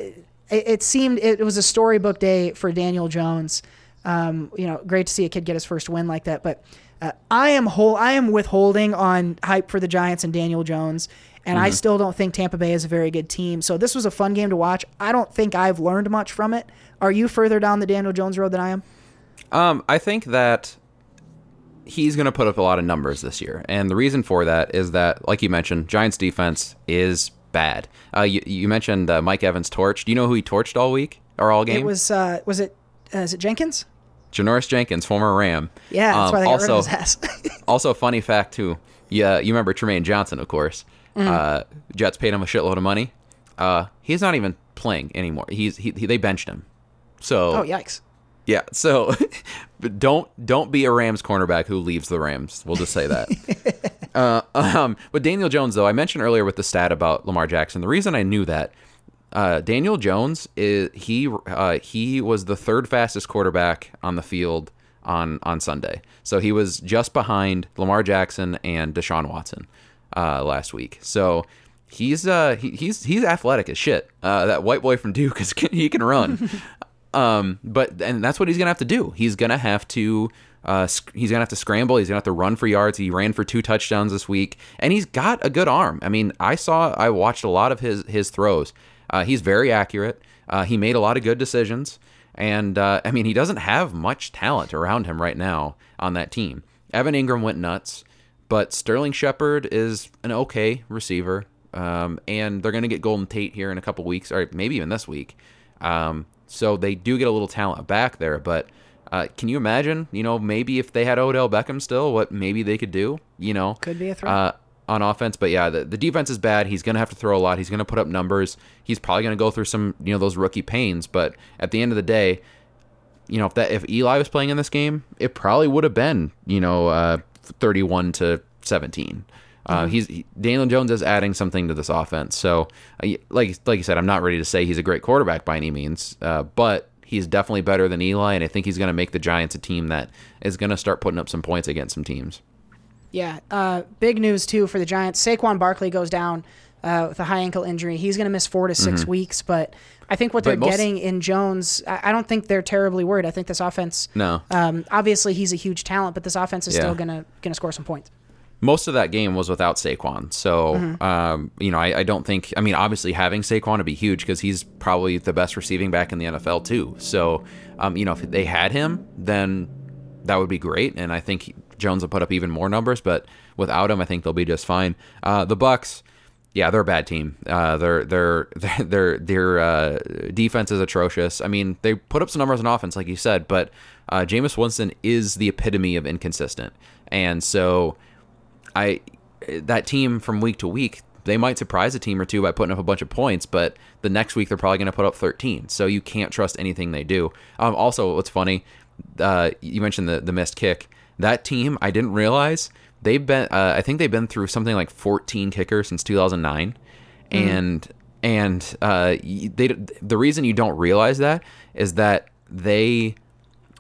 it, it seemed it was a storybook day for Daniel Jones. Um, you know, great to see a kid get his first win like that. But uh, I am whole. I am withholding on hype for the Giants and Daniel Jones, and I still don't think Tampa Bay is a very good team. So this was a fun game to watch. I don't think I've learned much from it. Are you further down the Daniel Jones road than I am? Um, I think that he's going to put up a lot of numbers this year. And the reason for that is that, like you mentioned, Giants defense is bad. Uh, you, you mentioned uh, Mike Evans torched. Do you know who he torched all week or all game? It was uh, was it uh, is it Jenkins? Janoris Jenkins, former Ram. Yeah, that's Um, why they got also, rid of his ass. also, funny fact too. Yeah, you remember Trumaine Johnson, of course. Mm. Uh, Jets paid him a shitload of money. Uh, he's not even playing anymore. He's he, he they benched him. So oh yikes! yeah, so don't don't be a Rams cornerback who leaves the Rams. We'll just say that. uh, um, but Daniel Jones, though, I mentioned earlier with the stat about Lamar Jackson. The reason I knew that uh, Daniel Jones is he uh, he was the third fastest quarterback on the field on on Sunday. So he was just behind Lamar Jackson and Deshaun Watson uh, last week. So. He's uh he, he's he's athletic as shit. Uh, that white boy from Duke is he can run. Um, but and that's what he's gonna have to do. He's gonna have to. Uh, sc- he's gonna have to scramble. He's gonna have to run for yards. He ran for two touchdowns this week, and he's got a good arm. I mean, I saw, I watched a lot of his his throws. Uh, he's very accurate. Uh, he made a lot of good decisions, and uh, I mean, he doesn't have much talent around him right now on that team. Evan Engram went nuts, but Sterling Shepard is an okay receiver. Um, and they're gonna get Golden Tate here in a couple weeks, or maybe even this week. Um, so they do get a little talent back there, but uh, can you imagine, you know, maybe if they had Odell Beckham still, what maybe they could do, you know? Could be a threat. Uh, on offense, but yeah, the, the defense is bad. He's going to have to throw a lot. He's going to put up numbers. He's probably going to go through some, you know, those rookie pains. But at the end of the day, you know, if that if Eli was playing in this game, it probably would have been, you know, uh, 31 to 17. Uh, he's he, Daniel Jones is adding something to this offense. So, uh, like like you said, I'm not ready to say he's a great quarterback by any means, uh, but he's definitely better than Eli, and I think he's going to make the Giants a team that is going to start putting up some points against some teams. Yeah. Uh, big news too for the Giants. Saquon Barkley goes down uh, with a high ankle injury. He's going to miss four to 6 weeks. But I think what Mm-hmm. But they're most- getting in Jones, I, I don't think they're terribly worried. I think this offense. No. Um, obviously, he's a huge talent, but this offense is Yeah. still gonna gonna score some points. most of that game was without Saquon. So, um, you know, I, I don't think, I mean, obviously having Saquon would be huge because he's probably the best receiving back in the NFL, too. So, um, you know, if they had him, then that would be great. And I think Jones will put up even more numbers, but without him, I think they'll be just fine. Uh, the Bucs. Yeah, they're a bad team. Uh, their their their their uh, defense is atrocious. I mean, they put up some numbers on offense, like you said, but uh, Jameis Winston is the epitome of inconsistent, and so I that team from week to week they might surprise a team or two by putting up a bunch of points, but the next week they're probably going to put up 13. So you can't trust anything they do. Um, also, what's funny, uh, you mentioned the the missed kick. That team, I didn't realize they've been. Uh, I think they've been through something like 14 kickers since 2009, and and uh, they the reason you don't realize that is that they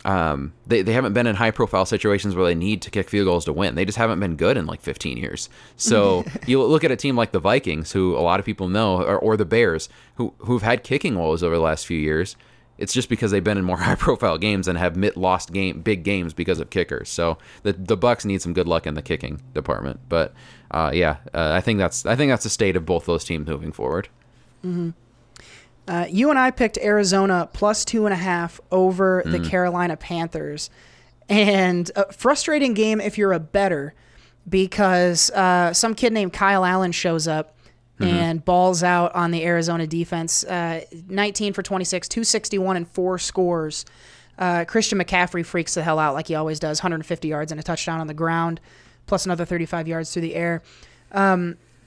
um, they, they haven't been in high profile situations where they need to kick field goals to win. They just haven't been good in like 15 years. So you look at a team like the Vikings, who a lot of people know, or, or the Bears, who who've had kicking woes over the last few years. It's just because they've been in more high profile games and have lost game big games because of kickers. So the the Bucs need some good luck in the kicking department. But uh, yeah, uh, I think that's I think that's the state of both those teams moving forward. Uh, you and I picked Arizona plus two and a half over the Mm. Carolina Panthers, and a frustrating game if you're a better, because uh, some kid named Kyle Allen shows up Mm-hmm. and balls out on the Arizona defense. Uh, 19 for 26, 261 and four scores. Uh, Christian McCaffrey freaks the hell out like he always does, 150 yards and a touchdown on the ground, plus another 35 yards through the air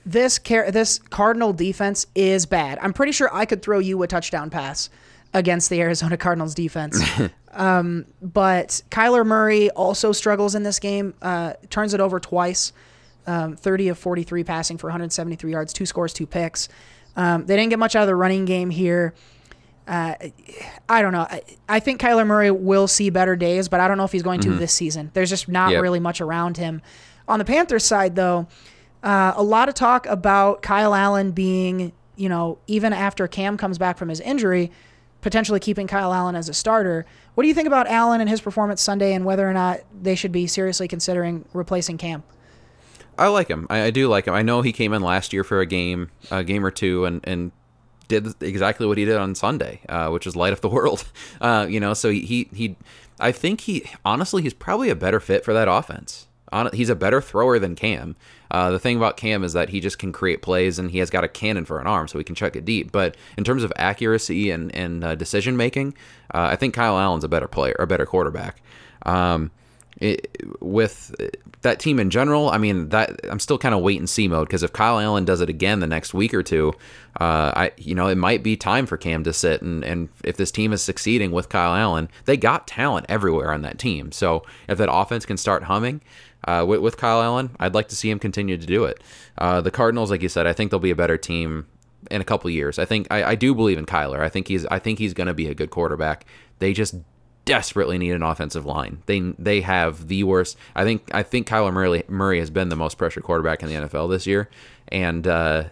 this car- this Cardinal defense is bad. I'm pretty sure I could throw you a touchdown pass against the Arizona Cardinals defense. um, but Kyler Murray also struggles in this game. Uh, turns it over twice. Um, 30 of 43 passing for 173 yards, two scores, two picks. Um, they didn't get much out of the running game here. Uh, I don't know. I, I think Kyler Murray will see better days, but I don't know if he's going to this season. There's just not Yep. really much around him. On the Panthers side, though, uh, a lot of talk about Kyle Allen being, you know, even after Cam comes back from his injury, potentially keeping Kyle Allen as a starter. What do you think about Allen and his performance Sunday and whether or not they should be seriously considering replacing Cam? I like him. I, I do like him. I know he came in last year for a game, a game or two, and and did exactly what he did on Sunday, uh, which is light up the world. Uh, you know, so he, he he I think he honestly he's probably a better fit for that offense. On, he's a better thrower than Cam. Uh, the thing about Cam is that he just can create plays and he has got a cannon for an arm, so he can chuck it deep. But in terms of accuracy and and uh, decision making, uh, I think Kyle Allen's a better player, a better quarterback. Um, it, with that team in general, I mean that I'm still kind of wait and see mode because if Kyle Allen does it again the next week or two, uh, I you know it might be time for Cam to sit and and if this team is succeeding with Kyle Allen, they got talent everywhere on that team. So if that offense can start humming. Uh, with, with Kyle Allen, I'd like to see him continue to do it. Uh, the Cardinals, like you said, I think they'll be a better team in a couple years. I think I, I do believe in Kyler. I think he's I think he's going to be a good quarterback. They just desperately need an offensive line. They they have the worst. I think I think Kyler Murray Murray has been the most pressured quarterback in the NFL this year, and uh,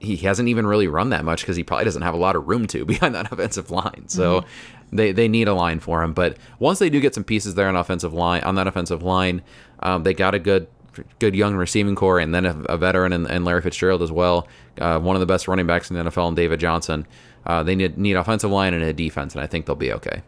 he hasn't even really run that much because he probably doesn't have a lot of room to behind that offensive line. So mm-hmm. they they need a line for him. But once they do get some pieces there on offensive line on that offensive line, um, they got a good good young receiving corps and then a, a veteran and, and, Larry Fitzgerald as well. Uh, one of the best running backs in the NFL, and David Johnson. Uh, they need need offensive line and a defense, and I think they'll be okay.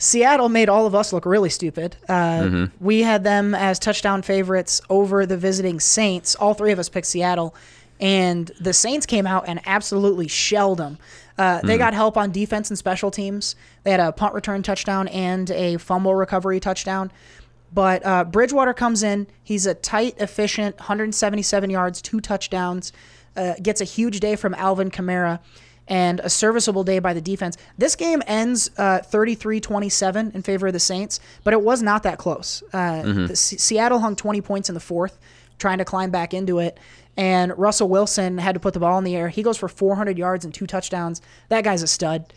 Seattle made all of us look really stupid. Uh, mm-hmm. We had them as touchdown favorites over the visiting Saints. All three of us picked Seattle, and the Saints came out and absolutely shelled them. Uh, they mm. got help on defense and special teams. They had a punt return touchdown and a fumble recovery touchdown. But uh, Bridgewater comes in. He's a tight, efficient, 177 yards, two touchdowns. Uh, gets a huge day from Alvin Kamara and a serviceable day by the defense. This game ends uh, 33-27 in favor of the Saints, but it was not that close. Uh, mm-hmm. Seattle hung 20 points in the fourth, trying to climb back into it. And Russell Wilson had to put the ball in the air. He goes for 400 yards and two touchdowns. That guy's a stud.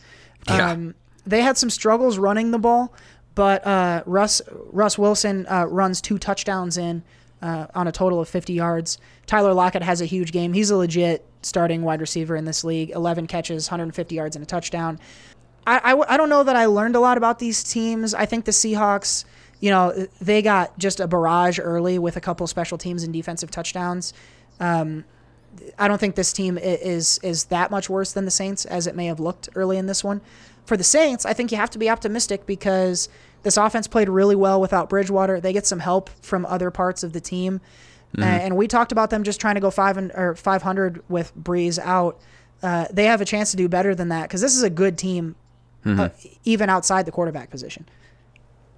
Yeah. Um, they had some struggles running the ball, but uh, Russ Russ Wilson uh, runs two touchdowns in uh, on a total of 50 yards. Tyler Lockett has a huge game. He's a legit starting wide receiver in this league 11 catches, 150 yards, and a touchdown. I, I, I don't know that I learned a lot about these teams. I think the Seahawks, you know, they got just a barrage early with a couple special teams and defensive touchdowns. Um, I don't think this team is is that much worse than the Saints as it may have looked early in this one. For the Saints, I think you have to be optimistic because this offense played really well without Bridgewater. They get some help from other parts of the team. Mm-hmm. Uh, and we talked about them just trying to go five and, or 500 with Brees out. Uh, they have a chance to do better than that because this is a good team, mm-hmm. uh, even outside the quarterback position.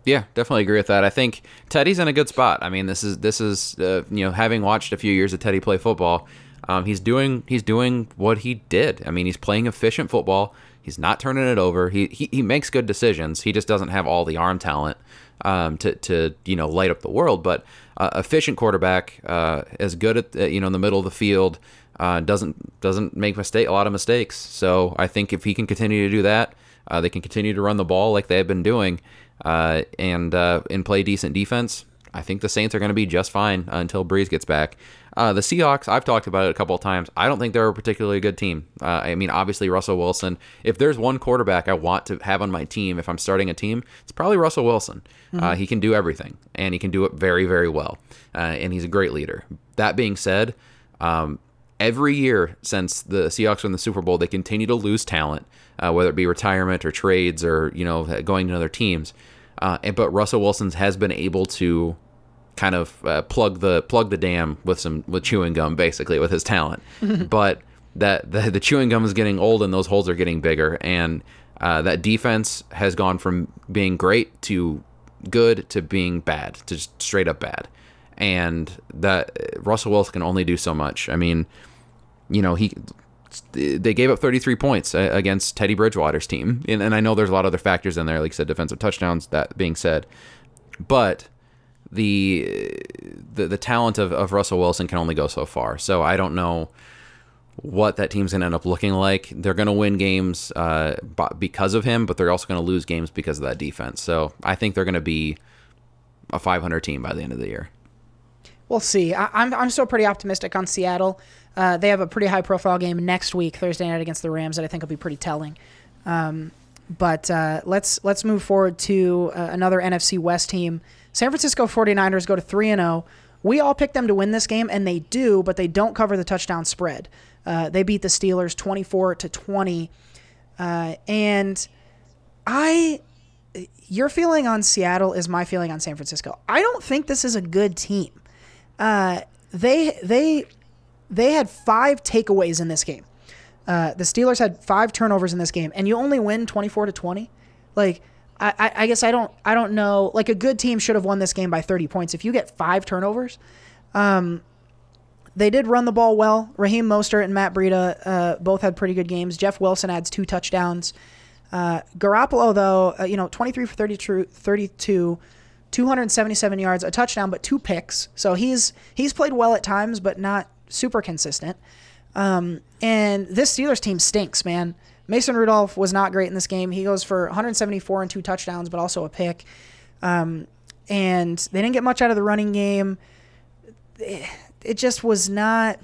Yeah, definitely agree with that. I think Teddy's in a good spot. I mean, this is this is uh, you know having watched a few years of Teddy play football, um, he's doing he's doing what he did. I mean, he's playing efficient football. He's not turning it over. He he, he makes good decisions. He just doesn't have all the arm talent um, to to you know light up the world. But uh, efficient quarterback, uh, as good at uh, you know in the middle of the field, uh, doesn't doesn't make mistake a lot of mistakes. So I think if he can continue to do that, uh, they can continue to run the ball like they have been doing, uh, and and play decent defense. I think the Saints are going to be just fine until Brees gets back. Uh, the Seahawks, I've talked about it a couple of times. I don't think they're a particularly good team. Uh, I mean, obviously Russell Wilson. If there's one quarterback I want to have on my team, if I'm starting a team, it's probably Russell Wilson. Mm-hmm. Uh, he can do everything, and he can do it very, very well. Uh, and he's a great leader. That being said, um, every year since the Seahawks won the Super Bowl, they continue to lose talent, uh, whether it be retirement or trades or you know going to other teams. Uh, and, but Russell Wilson has been able to kind of uh, plug the plug the dam with some with chewing gum, basically with his talent. but that the, the, chewing gum is getting old and those holes are getting bigger, and uh, that defense has gone from being great to good to being bad to just straight up bad. And that Russell Wilson can only do so much. I mean, you know he they gave up 33 points uh, against Teddy Bridgewater's team. And, and, I know there's a lot of other factors in there, like I said, defensive touchdowns, that being said. But the the, the talent of, of Russell Wilson can only go so far. So I don't know what that team's going to end up looking like. They're going to win games uh, because of him, but they're also going to lose games because of that defense. So I think they're going to be a 500 team by the end of the year. We'll see. I, am I'm, I'm still pretty optimistic on Seattle. Uh, they have a pretty high profile game next week, Thursday night against the Rams, that I think will be pretty telling. Um, but uh, let's let's move forward to uh, another NFC West team San Francisco 49ers go to 3 and 0 We all picked them to win this game, and they do, but they don't cover the touchdown spread. Uh, they beat the Steelers 24 to 20. Uh, and I, your feeling on Seattle is my feeling on San Francisco. I don't think this is a good team. Uh, they they they had five takeaways in this game. Uh, the Steelers had five turnovers in this game, and you only win 24 to 20. Like, I, I, guess I don't I don't know. Like a good team should have won this game by 30 points. If you get five turnovers, um, they did run the ball well. Raheem Mostert and Matt Breida uh, both had pretty good games. Jeff Wilson adds two touchdowns. Uh, Garoppolo, though, uh, you know, 23 for 32, 32, 277 yards, a touchdown, but two picks. So he's he's played well at times, but not super consistent. Um, and this Steelers team stinks, man. Mason Rudolph was not great in this game. He goes for 174 and two touchdowns, but also a pick. Um, and they didn't get much out of the running game. It just was not.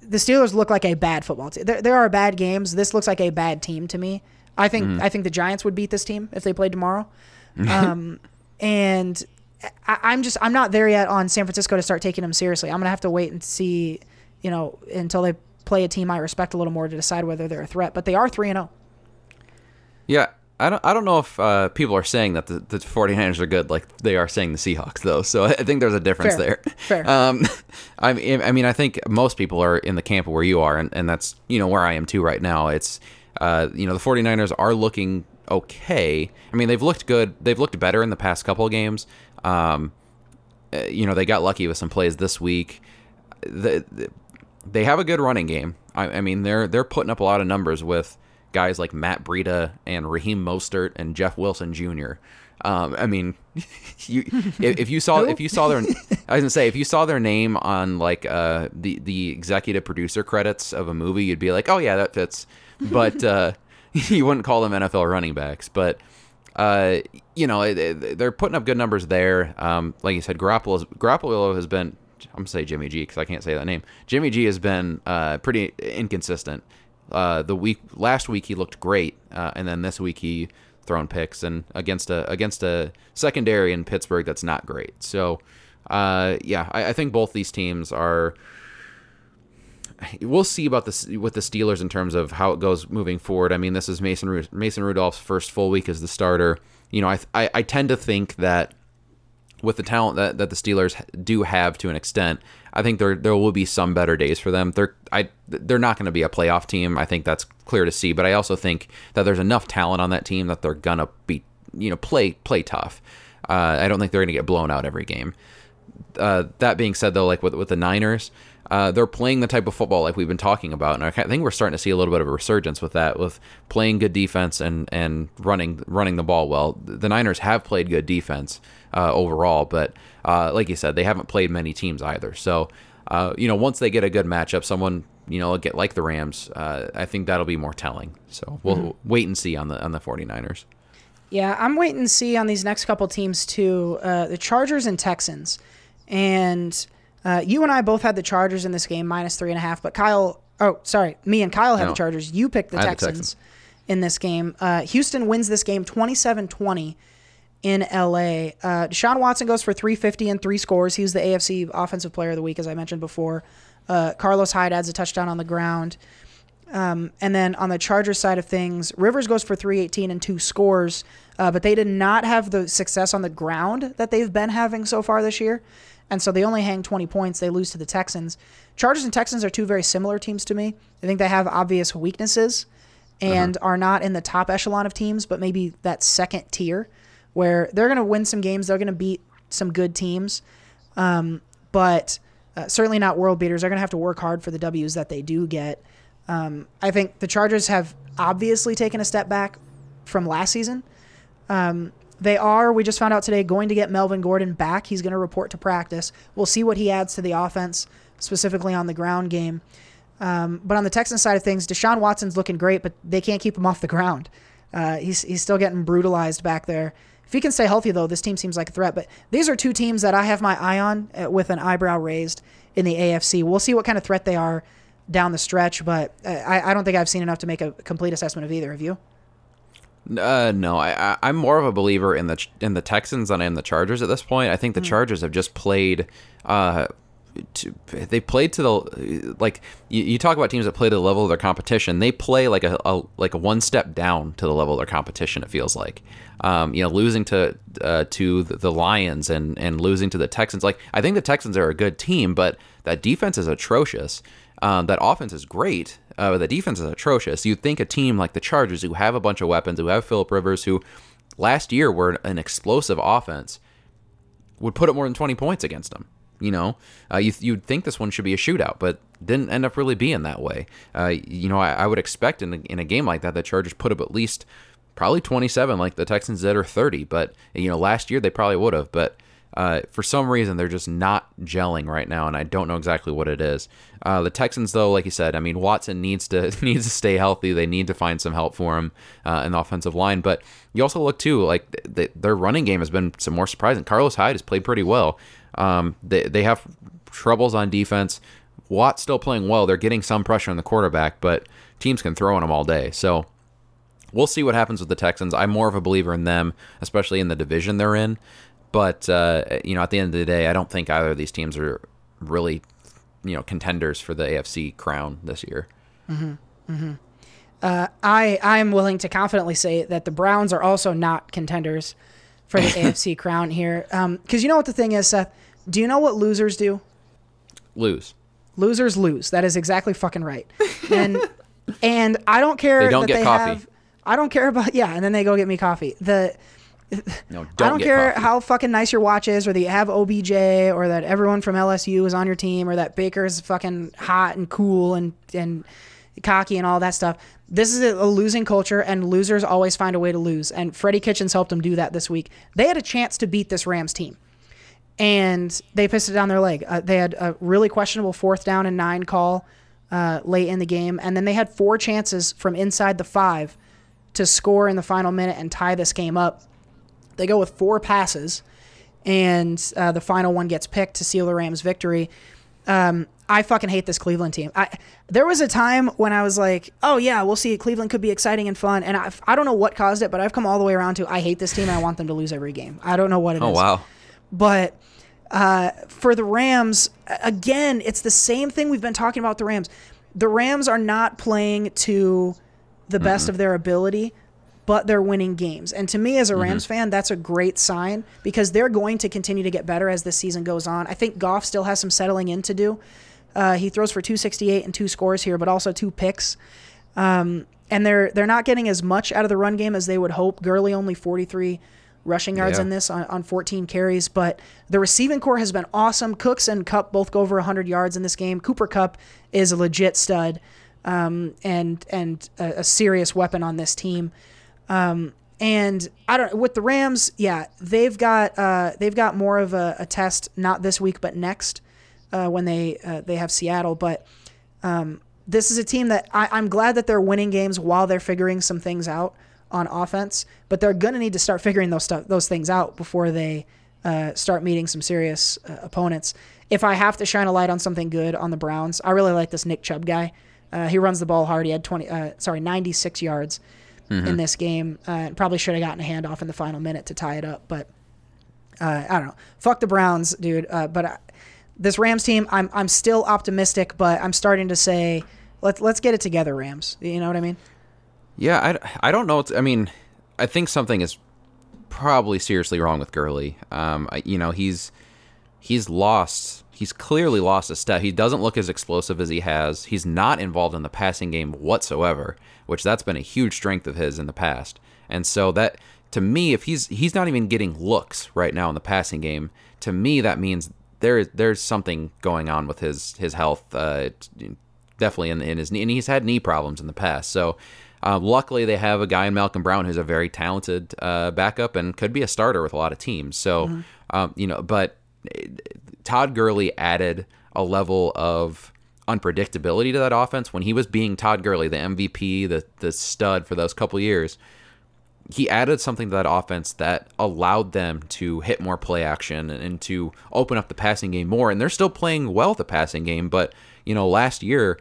The Steelers look like a bad football team. There, there are bad games. This looks like a bad team to me. I think I think the Giants would beat this team if they played tomorrow. Um, and I, I'm just I'm not there yet on San Francisco to start taking them seriously. I'm gonna have to wait and see, you know, until they play a team I respect a little more to decide whether they're a threat. But they are three and oh. zero. Yeah, I don't I don't know if uh, people are saying that the, the 49ers are good like they are saying the Seahawks though. So I think there's a difference Fair. there. Fair. Um, I mean, I mean, I think most people are in the camp where you are, and, and that's you know where I am too right now. It's uh, you know the 49ers are looking okay. I mean, they've looked good. They've looked better in the past couple of games. Um, uh, you know, they got lucky with some plays this week. The, the, they have a good running game. I, I mean, they're they're putting up a lot of numbers with guys like Matt Breida and Raheem Mostert and Jeff Wilson Jr. Um, I mean, you if, you saw if you saw their I was gonna say if you saw their name on like uh, the the executive producer credits of a movie, you'd be like, oh yeah, that fits. But uh, you wouldn't call them NFL running backs. But uh, you know, they're putting up good numbers there. Um, like you said, Garoppolo Garoppolo has been. I'm gonna say Jimmy G because I can't say that name. Jimmy G has been uh, pretty inconsistent. Uh, the week last week he looked great, uh, and then this week he thrown picks and against a against a secondary in Pittsburgh that's not great. So, uh, yeah, I, I think both these teams are we'll see about this with the Steelers in terms of how it goes moving forward. I mean, this is Mason Mason Rudolph's first full week as the starter. You know, I, I I tend to think that with the talent that, that the Steelers do have to an extent, I think there there will be some better days for them. They're I they're not going to be a playoff team. I think that's clear to see. But I also think that there's enough talent on that team that they're gonna be you know play play tough. Uh, I don't think they're to get blown out every game. Uh, that being said, though, like with with the Niners, uh, they're playing the type of football like we've been talking about, and I think we're starting to see a little bit of a resurgence with that, with playing good defense and and running running the ball well. The Niners have played good defense uh, overall, but uh, like you said, they haven't played many teams either. So, uh, you know, once they get a good matchup, someone you know get like the Rams, uh, I think that'll be more telling. So we'll wait and see on the on the 49ers. Yeah, I'm waiting to see on these next couple teams too. Uh, the Chargers and Texans, and uh, you and I both had the Chargers in this game minus three and a half. But Kyle, oh sorry, me and Kyle had No. the Chargers. You picked the had the Texans, Texans. in this game. Uh, Houston wins this game 27-20 in LA. Uh, Deshaun Watson goes for 350 and three scores. He was the AFC Offensive Player of the Week, as I mentioned before. Uh, Carlos Hyde adds a touchdown on the ground. Um, and then on the Chargers side of things, Rivers goes for 318 and two scores, uh, but they did not have the success on the ground that they've been having so far this year. And so they only hang 20 points. They lose to the Texans. Chargers and Texans are two very similar teams to me. I think they have obvious weaknesses and are not in the top echelon of teams, but maybe that second tier where they're going to win some games. They're going to beat some good teams, um, but uh, certainly not world beaters. They're going to have to work hard for the W's that they do get. Um, I think the Chargers have obviously taken a step back from last season. Um, they are, we just found out today, going to get Melvin Gordon back. He's going to report to practice. We'll see what he adds to the offense, specifically on the ground game. Um, but on the Texans side of things, Deshaun Watson's looking great, but they can't keep him off the ground. Uh, he's, he's still getting brutalized back there. If he can stay healthy, though, this team seems like a threat. But these are two teams that I have my eye on uh, with an eyebrow raised in the AFC. We'll see what kind of threat they are down the stretch, but uh, I, I don't think I've seen enough to make a complete assessment of either of you. Uh, no, I, I I'm more of a believer in the in the Texans than I am the Chargers at this point. I think the Chargers have just played. Uh, to, they played to the like you, you talk about teams that play to the level of their competition. They play like a, a like a one step down to the level of their competition. It feels like, um, you know, losing to uh, to the, Lions and and losing to the Texans. Like I think the Texans are a good team, but that defense is atrocious. Um, that offense is great. Uh, the defense is atrocious. You'd think a team like the Chargers, who have a bunch of weapons, who have Philip Rivers, who last year were an explosive offense, would put up more than 20 points against them. You know, uh, you, you'd think this one should be a shootout, but didn't end up really being that way. Uh, you know, I, I would expect in a, in a game like that, the Chargers put up at least probably 27, like the Texans did, or 30. But, you know, last year they probably would have. But uh, for some reason, they're just not gelling right now, and I don't know exactly what it is. Uh, the Texans, though, like you said, I mean, Watson needs to needs to stay healthy. They need to find some help for him uh, in the offensive line. But you also look too, like th- th- their running game has been some more surprising. Carlos Hyde has played pretty well. Um, they they have troubles on defense. Watt's still playing well. They're getting some pressure on the quarterback, but teams can throw on him all day. So we'll see what happens with the Texans. I'm more of a believer in them, especially in the division they're in. But uh, you know, at the end of the day, I don't think either of these teams are really, you know, contenders for the AFC crown this year. I I'm willing to confidently say that the Browns are also not contenders for the AFC crown here. Because you know what the thing is, Seth. Do you know what losers do? Lose. Losers lose. That is exactly fucking right. And and I don't care They don't that get they coffee. have. I don't care about yeah. And then they go get me coffee. The No, don't I don't care coffee. how fucking nice your watch is, or that you have OBJ, or that everyone from LSU is on your team, or that Baker's fucking hot and cool and and cocky and all that stuff. This is a, a losing culture, and losers always find a way to lose. And Freddie Kitchens helped them do that this week. They had a chance to beat this Rams team, and they pissed it down their leg. Uh, they had a really questionable fourth down and nine call uh, late in the game, and then they had four chances from inside the five to score in the final minute and tie this game up. They go with four passes, and uh, the final one gets picked to seal the Rams' victory. Um, I fucking hate this Cleveland team. I, there was a time when I was like, "Oh yeah, we'll see. Cleveland could be exciting and fun." And I, I don't know what caused it, but I've come all the way around to I hate this team. and I want them to lose every game. I don't know what it is. Oh wow. But uh, for the Rams, again, it's the same thing we've been talking about the Rams. The Rams are not playing to the best of their ability, but they're winning games. And to me, as a Rams fan, that's a great sign because they're going to continue to get better as the season goes on. I think Goff still has some settling in to do. Uh, he throws for 268 and two scores here, but also two picks. Um, and they're they're not getting as much out of the run game as they would hope. Gurley only 43 rushing yards Yeah. in this on, on 14 carries, but the receiving corps has been awesome. Cooks and Kupp both go over 100 yards in this game. Cooper Kupp is a legit stud um, and and a, a serious weapon on this team. Um, and I don't with the Rams, yeah, they've got uh, they've got more of a, a test not this week but next uh, when they uh, they have Seattle. But um, this is a team that I, I'm glad that they're winning games while they're figuring some things out on offense. But they're gonna need to start figuring those stuff those things out before they uh, start meeting some serious uh, opponents. If I have to shine a light on something good on the Browns, I really like this Nick Chubb guy. Uh, he runs the ball hard. He had 20, uh, sorry, 96 yards in this game. Uh, and probably should have gotten a handoff in the final minute to tie it up, but uh, I don't know. Fuck the Browns, dude. Uh, but I, this Rams team, I'm I'm still optimistic, but I'm starting to say let's let's get it together, Rams. You know what I mean? Yeah, I, I don't know. I mean, I think something is probably seriously wrong with Gurley. Um, I, you know, he's he's lost. He's clearly lost a step. He doesn't look as explosive as he has. He's not involved in the passing game whatsoever, which that's been a huge strength of his in the past. And so that to me, if he's he's not even getting looks right now in the passing game, to me that means there there's something going on with his his health. Uh, definitely in, in his knee, and he's had knee problems in the past. So, uh, luckily, they have a guy in Malcolm Brown who's a very talented uh, backup and could be a starter with a lot of teams. So, um, you know, but eh, Todd Gurley added a level of unpredictability to that offense when he was being Todd Gurley, the MVP, the the stud for those couple years he added something to that offense that allowed them to hit more play action and, and to open up the passing game more. And they're still playing well at the passing game, but you know, last year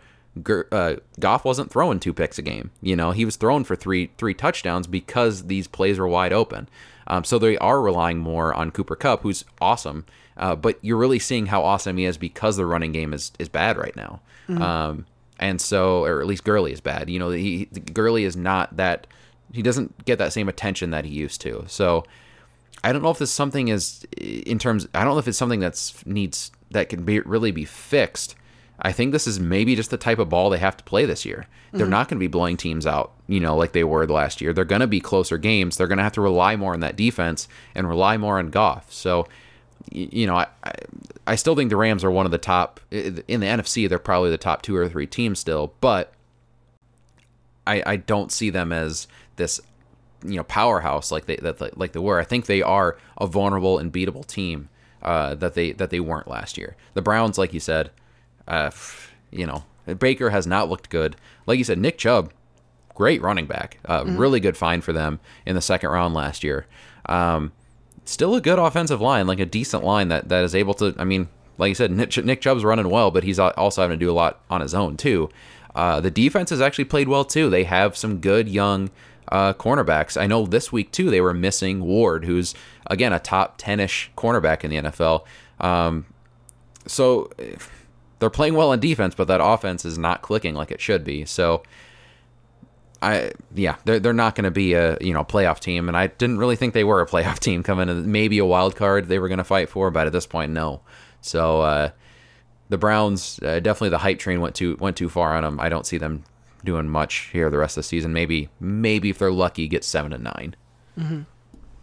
uh, Goff wasn't throwing two picks a game. You know, he was throwing for three three touchdowns because these plays were wide open. Um, so they are relying more on Cooper Kupp, who's awesome. Uh, but you're really seeing how awesome he is because the running game is is bad right now. Um, and so, or at least Gurley is bad. You know, he Gurley is not that. He doesn't get that same attention that he used to. So I don't know if this something is in terms. I don't know if it's something that's needs that can be really be fixed. I think this is maybe just the type of ball they have to play this year. They're not going to be blowing teams out, you know, like they were last year. They're going to be closer games. They're going to have to rely more on that defense and rely more on Goff. So, you know, I, I I still think the Rams are one of the top in the NFC. They're probably the top two or three teams still, but I I don't see them as this you know powerhouse like they that like they were. I think they are a vulnerable and beatable team uh, that they that they weren't last year. The Browns, like you said, uh, you know Baker has not looked good. Like you said, Nick Chubb, great running back, uh, really good find for them in the second round last year. Um, still a good offensive line, like a decent line that that is able to. I mean, like you said, Nick, Nick Chubb's running well, but he's also having to do a lot on his own too. Uh, the defense has actually played well too. They have some good young uh, cornerbacks. I know this week too they were missing Ward, who's again a top ten-ish cornerback in the NFL. Um, so eh, they're playing well on defense, but that offense is not clicking like it should be. So I yeah, they're they're not going to be a you know playoff team, and I didn't really think they were a playoff team coming in. Maybe a wild card they were going to fight for, but at this point, no. So uh, the Browns uh, definitely the hype train went too went too far on them. I don't see them doing much here the rest of the season. Maybe maybe if they're lucky, get seven and nine.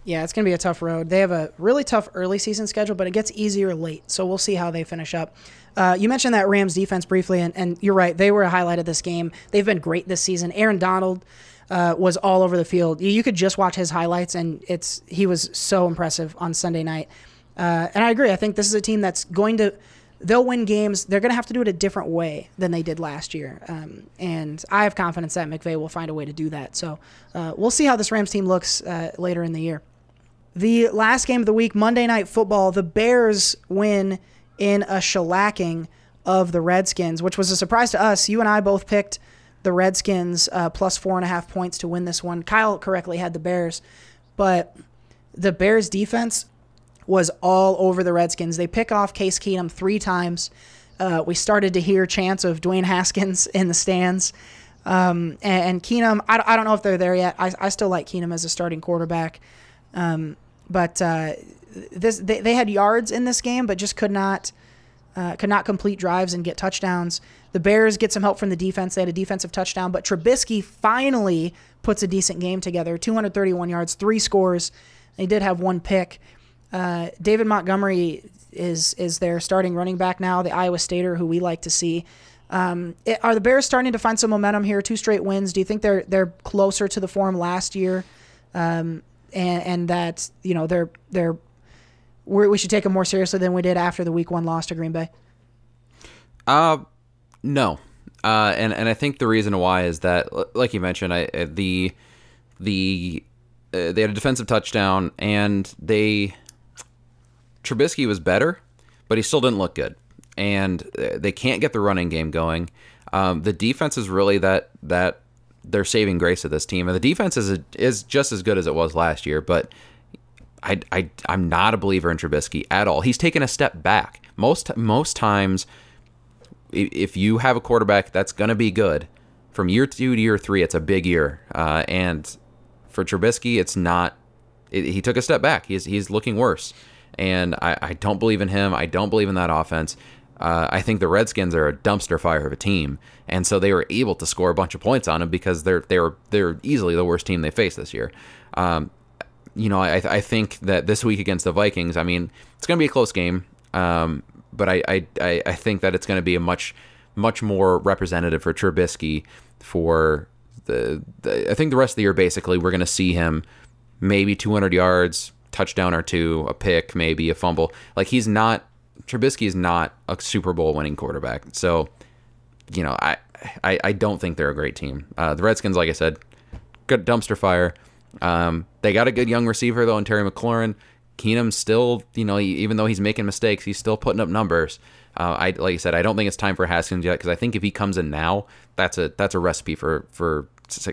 Yeah, it's going to be a tough road. They have a really tough early season schedule, but it gets easier late. So we'll see how they finish up. Uh, you mentioned that Rams defense briefly, and, and you're right. They were a highlight of this game. They've been great this season. Aaron Donald uh, was all over the field. You, could just watch his highlights, and it's he was so impressive on Sunday night. Uh, and I agree. I think this is a team that's going to they'll win games. They're going to have to do it a different way than they did last year. Um, and I have confidence that McVay will find a way to do that. So uh, we'll see how this Rams team looks uh, later in the year. The last game of the week, Monday Night Football, the Bears win in a shellacking of the Redskins, which was a surprise to us. You and I both picked the Redskins uh, plus four and a half points to win this one. Kyle correctly had the Bears, but the Bears defense was all over the Redskins. They pick off Case Keenum three times. Uh, we started to hear chants of Dwayne Haskins in the stands. Um, and, and Keenum, I, I don't know if they're there yet. I, I still like Keenum as a starting quarterback. Um, but uh, this they, they had yards in this game, but just could not uh, could not complete drives and get touchdowns. The Bears get some help from the defense. They had a defensive touchdown, but Trubisky finally puts a decent game together 231 yards, three scores. They did have one pick. Uh, David Montgomery is is their starting running back now, the Iowa Stater who we like to see. Um, it- are the Bears starting to find some momentum here? Two straight wins. Do you think they're they're closer to the form last year, um, and, and that you know they're they're we should take them more seriously than we did after the Week One loss to Green Bay? Uh, no. Uh, and and I think the reason why is that, like you mentioned, I uh, the the uh, they had a defensive touchdown and they Trubisky was better, but he still didn't look good, and uh, they can't get the running game going. Um, the defense is really that that their saving grace of this team, and the defense is is just as good as it was last year, but. I, I I'm not a believer in Trubisky at all. He's taken a step back. Most most times if you have a quarterback that's going to be good from year two to year three, it's a big year. Uh, and for Trubisky, it's not. It, he took a step back. He's he's looking worse, and I, I don't believe in him. I don't believe in that offense. Uh, I think the Redskins are a dumpster fire of a team, and so they were able to score a bunch of points on him because they're they're they're easily the worst team they faced this year. Um, you know, I, I think that this week against the Vikings, I mean, it's going to be a close game, um, but I, I, I think that it's going to be a much, much more representative for Trubisky for the, the. I think the rest of the year, basically, we're going to see him maybe 200 yards, touchdown or two, a pick, maybe a fumble. Like he's not Trubisky is not a Super Bowl winning quarterback. So, you know, I I, I don't think they're a great team. Uh, the Redskins, like I said, good dumpster fire. Um, they got a good young receiver though, in Terry McLaurin. Keenum's still, you know, he, even though he's making mistakes, he's still putting up numbers. Uh, I like I said, I don't think it's time for Haskins yet because I think if he comes in now, that's a that's a recipe for for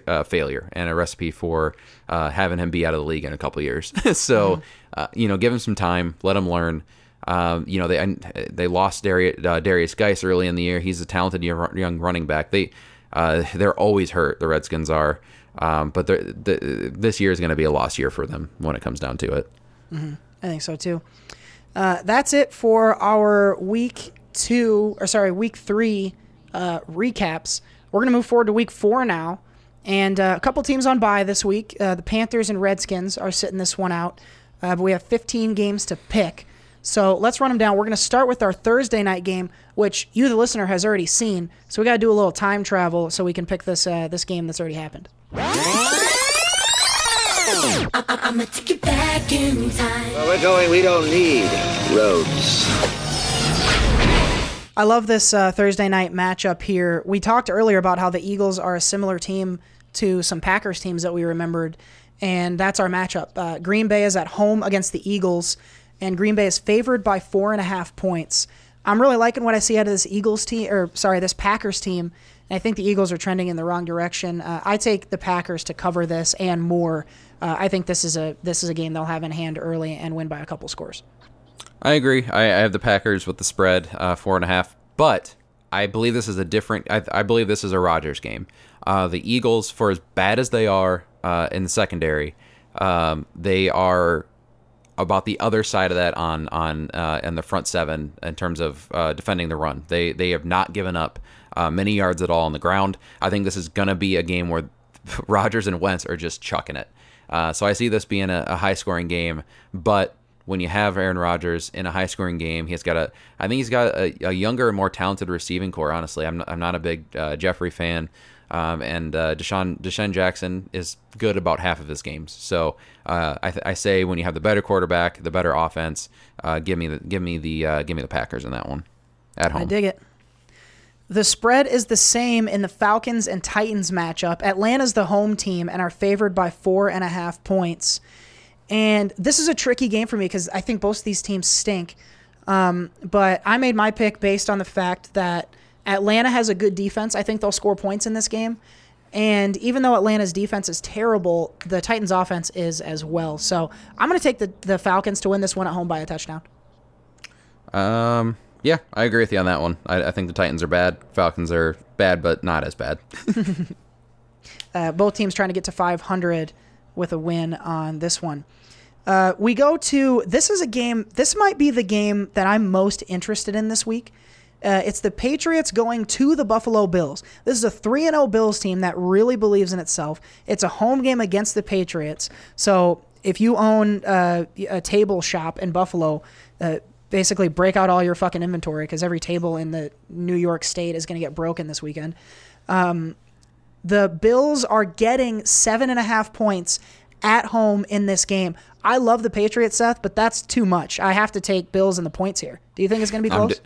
uh, failure and a recipe for uh, having him be out of the league in a couple years. so, uh, you know, give him some time, let him learn. Um, you know, they they lost Darius, uh, Derrius Guice early in the year. He's a talented young running back. They uh, they're always hurt. The Redskins are, um, but the, this year is going to be a lost year for them when it comes down to it. Mm-hmm. I think so too. Uh, that's it for our week two, or sorry, week three uh, recaps. We're going to move forward to week four now. And uh, a couple teams on bye this week. Uh, the Panthers and Redskins are sitting this one out. Uh, but we have 15 games to pick. So let's run them down. We're going to start with our Thursday night game, which you, the listener, has already seen. So we got to do a little time travel so we can pick this uh, this game that's already happened. I'ma take you back in time. Where we're going, we don't need roads. I love this uh, Thursday night matchup here. We talked earlier about how the Eagles are a similar team to some Packers teams that we remembered, and that's our matchup. Uh, Green Bay is at home against the Eagles, and Green Bay is favored by four and a half points. I'm really liking what I see out of this Eagles team, or sorry, this Packers team. And I think the Eagles are trending in the wrong direction. Uh, I take the Packers to cover this and more. Uh, I think this is a this is a game they'll have in hand early and win by a couple scores. I agree. I, I have the Packers with the spread uh, four and a half, but I believe this is a different. I, I believe this is a Rodgers game. Uh, the Eagles, for as bad as they are uh, in the secondary, um, they are about the other side of that on on uh, in the front seven in terms of uh, defending the run. They they have not given up uh, many yards at all on the ground. I think this is going to be a game where Rodgers and Wentz are just chucking it. Uh, so I see this being a, a high scoring game, but when you have Aaron Rodgers in a high scoring game, he's got a, I think he's got a, a younger and more talented receiving corps. Honestly, I'm not, I'm not a big uh, Jeffery fan. Um, and uh, DeSean, DeSean Jackson is good about half of his games. So uh, I, th- I, say when you have the better quarterback, the better offense, uh, give me the give me the uh, give me the Packers in that one at home. I dig it. The spread is the same in the Falcons and Titans matchup. Atlanta's the home team and are favored by four and a half points. And this is a tricky game for me because I think both of these teams stink. Um, but I made my pick based on the fact that Atlanta has a good defense. I think they'll score points in this game. And even though Atlanta's defense is terrible, the Titans' offense is as well. So I'm going to take the, the Falcons to win this one at home by a touchdown. Um, yeah, I agree with you on that one. I, I think the Titans are bad. Falcons are bad, but not as bad. uh, both teams trying to get to 500 with a win on this one. Uh, we go to this is a game. This might be the game that I'm most interested in this week. Uh, it's the Patriots going to the Buffalo Bills. This is a 3 0 Bills team that really believes in itself. It's a home game against the Patriots. So if you own uh, a table shop in Buffalo, uh, basically break out all your fucking inventory because every table in the New York state is going to get broken this weekend. Um, the Bills are getting seven and a half points at home in this game. I love the Patriots, Seth, but that's too much. I have to take Bills and the points here. Do you think it's going to be close?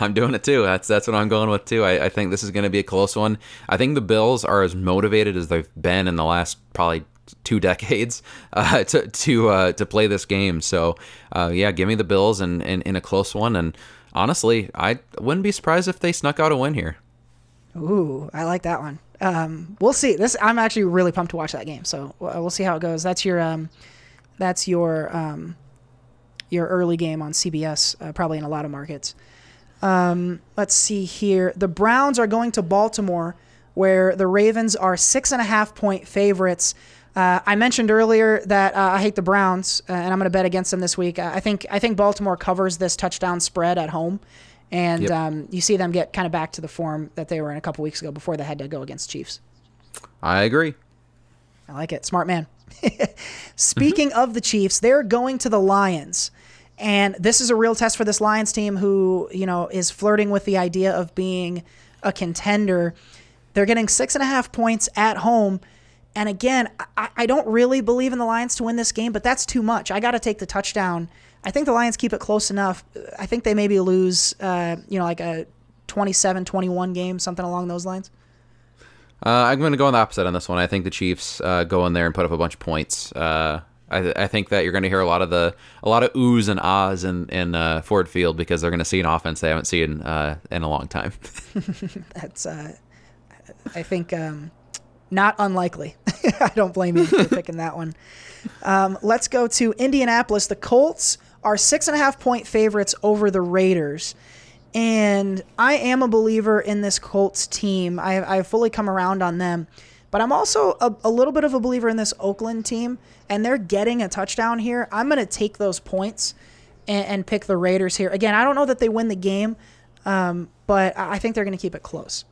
I'm doing it too. That's that's what I'm going with too. I, I think this is going to be a close one. I think the Bills are as motivated as they've been in the last probably two decades uh, to to uh, to play this game. So uh, yeah, give me the Bills and in, a close one. And honestly, I wouldn't be surprised if they snuck out a win here. Ooh, I like that one. Um, we'll see. This I'm actually really pumped to watch that game. So we'll see how it goes. That's your um, that's your um, your early game on CBS, uh, probably in a lot of markets. Um, let's see here. The Browns are going to Baltimore, where the Ravens are six and a half point favorites. Uh, I mentioned earlier that uh, I hate the Browns, uh, and I'm going to bet against them this week. I think I think Baltimore covers this touchdown spread at home, and yep. um, you see them get kind of back to the form that they were in a couple weeks ago before they had to go against Chiefs. I agree. I like it. Smart man. Speaking mm-hmm. of the Chiefs, they're going to the Lions. And this is a real test for this Lions team who, you know, is flirting with the idea of being a contender. They're getting six and a half points at home. And again, I, I don't really believe in the Lions to win this game, but that's too much. I got to take the touchdown. I think the Lions keep it close enough. I think they maybe lose, uh, you know, like a 27 21 game, something along those lines. Uh, I'm going to go on the opposite on this one. I think the Chiefs uh, go in there and put up a bunch of points. Uh, I, I think that you're going to hear a lot of the a lot of oohs and ahs in in uh, Ford Field because they're going to see an offense they haven't seen uh, in a long time. That's, uh, I think, um, not unlikely. I don't blame you for picking that one. Um, let's go to Indianapolis. The Colts are six and a half point favorites over the Raiders. And I am a believer in this Colts team. I, I've fully come around on them. But I'm also a, a little bit of a believer in this Oakland team, and they're getting a touchdown here. I'm going to take those points and, and, pick the Raiders here. Again, I don't know that they win the game, um, but I think they're going to keep it close.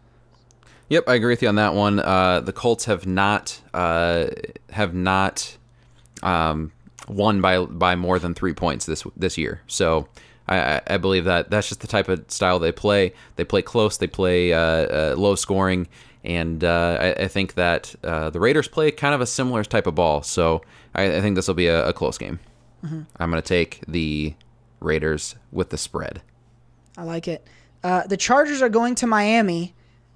Yep, I agree with you on that one. Uh, the Colts have not uh, have not um, won by by more than three points this this year. So I, I, believe that that's just the type of style they play. They play close. They play uh, uh low scoring, and uh, I, I, think that uh, the Raiders play kind of a similar type of ball. So I, I think this will be a, a, close game. Mm-hmm. I'm going to take the Raiders with the spread. I like it. the Chargers are going to Miami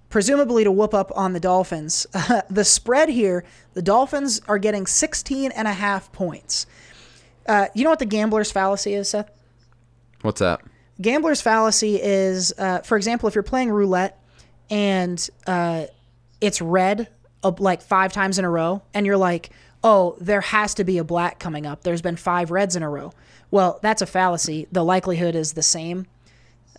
presumably to whoop up on the Dolphins. Uh, the spread here, the Dolphins are getting 16 and a half points. Uh, you know what the gambler's fallacy is, Seth? What's that? Gambler's fallacy is, uh, for example, if you're playing roulette and uh, it's red like five times in a row, and you're like, oh, there has to be a black coming up. There's been five reds in a row. Well, that's a fallacy. The likelihood is the same.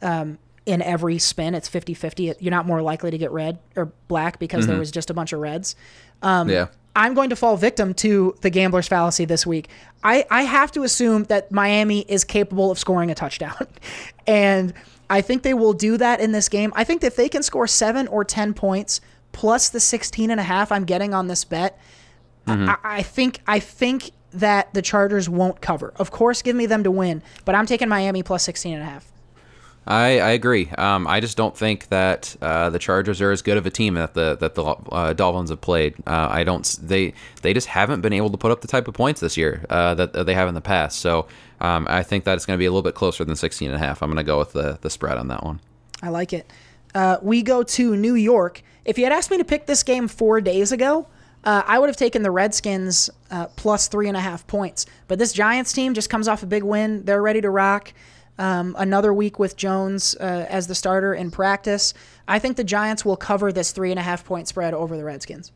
Um, in every spin it's 50-50 you're not more likely to get red or black because mm-hmm. there was just a bunch of reds. Um, yeah. I'm going to fall victim to the gambler's fallacy this week. I, I have to assume that miami is capable of scoring a touchdown. And i think they will do that in this game. I think if they can score 7 or 10 points plus the 16 and a half i'm getting on this bet mm-hmm. I, I think i think that the chargers won't cover. Of course give me them to win but i'm taking miami plus 16 and a half I, I agree. Um, I just don't think that uh, the Chargers are as good of a team that the that the uh, Dolphins have played. Uh, I don't. They they just haven't been able to put up the type of points this year uh, that, that, they have in the past. So um, I think that it's going to be a little bit closer than 16 and a half. I'm going to go with the the spread on that one. I like it. Uh, we go to New York. If you had asked me to pick this game four days ago, uh, I would have taken the Redskins plus three and a half points. But this Giants team just comes off a big win. They're ready to rock. Um, another week with Jones uh, as the starter in practice. I think the Giants will cover this three and a half point spread over the Redskins.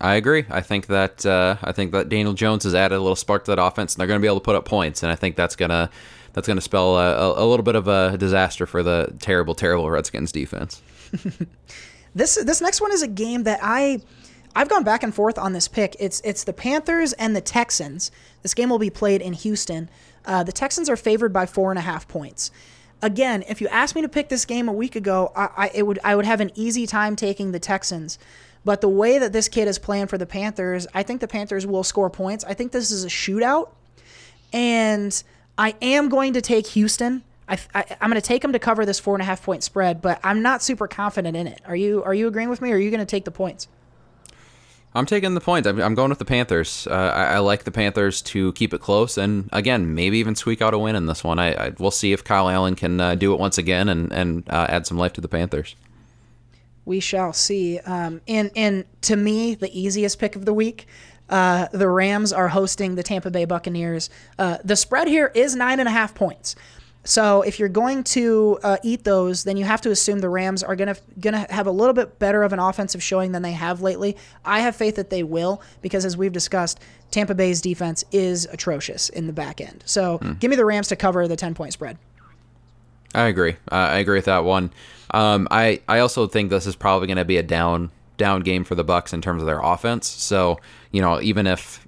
I agree. I think that uh, I think that Daniel Jones has added a little spark to that offense, and they're going to be able to put up points. And I think that's gonna that's gonna spell a, a, little bit of a disaster for the terrible, terrible Redskins defense. this this next one is a game that I I've gone back and forth on this pick. It's it's the Panthers and the Texans. This game will be played in Houston. Uh, the Texans are favored by four and a half points. Again, if you asked me to pick this game a week ago, I, I, would I would have an easy time taking the Texans. But the way that this kid is playing for the Panthers, I think the Panthers will score points. I think this is a shootout, and I am going to take Houston. I, am going to take them to cover this four and a half point spread, but I'm not super confident in it. Are you? Are you agreeing with me? or Are you going to take the points? I'm taking the point. I'm, I'm going with the Panthers. Uh, I, I, like the Panthers to keep it close, and again, maybe even squeak out a win in this one. I, I we'll see if Kyle Allen can uh, do it once again and and uh, add some life to the Panthers. We shall see. Um, and and to me, the easiest pick of the week. Uh, the Rams are hosting the Tampa Bay Buccaneers. Uh, the spread here is nine and a half points. So if you're going to uh, eat those, then you have to assume the Rams are gonna gonna have a little bit better of an offensive showing than they have lately. I have faith that they will because, as we've discussed, Tampa Bay's defense is atrocious in the back end. So mm. give me the Rams to cover the ten point spread. I agree. Uh, I agree with that one. Um, I I also think this is probably going to be a down down game for the Bucs in terms of their offense. So you know, even if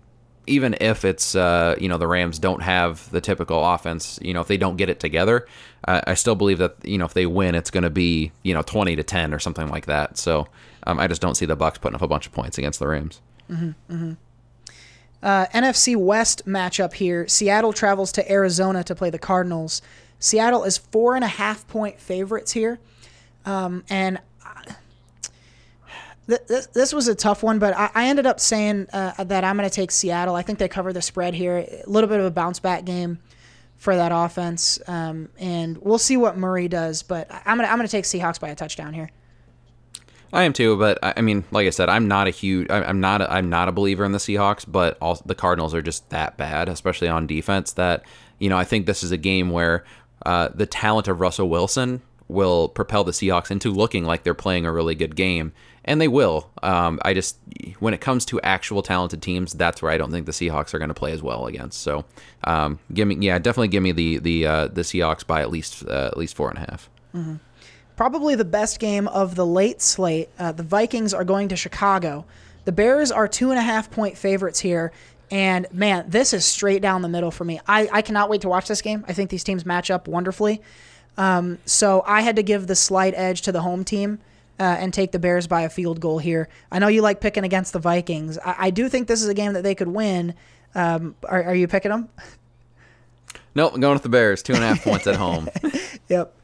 even if it's uh, you know the Rams don't have the typical offense, you know if they don't get it together, uh, I still believe that you know if they win, it's going to be you know twenty to ten or something like that. So um, I just don't see the Bucs putting up a bunch of points against the Rams. Mm-hmm, mm-hmm. Uh, NFC West matchup here: Seattle travels to Arizona to play the Cardinals. Seattle is four and a half point favorites here, um, and this, was a tough one, but I, I ended up saying uh, that I'm going to take Seattle. I think they cover the spread here. A little bit of a bounce back game for that offense, um, and we'll see what Murray does. But I'm going to I'm going to take Seahawks by a touchdown here. I am too, but I mean, like I said, I'm not a huge, I'm not, a, I'm not a believer in the Seahawks, but also the Cardinals are just that bad, especially on defense. That you know, I think this is a game where uh, the talent of Russell Wilson will propel the Seahawks into looking like they're playing a really good game, and they will. Um, I just, when it comes to actual talented teams, that's where I don't think the Seahawks are going to play as well against. So, um, give me, yeah, definitely give me the the uh, the Seahawks by at least uh, at least four and a half. Probably the best game of the late slate. Uh, the Vikings are going to Chicago. The Bears are two and a half point favorites here. And man, this is straight down the middle for me. I, I cannot wait to watch this game. I think these teams match up wonderfully. Um, so I had to give the slight edge to the home team uh, and take the Bears by a field goal here. I know you like picking against the Vikings. I, I do think this is a game that they could win. Um, are, are you picking them? Nope, I'm going with the Bears. Two and a half points at home. Yep.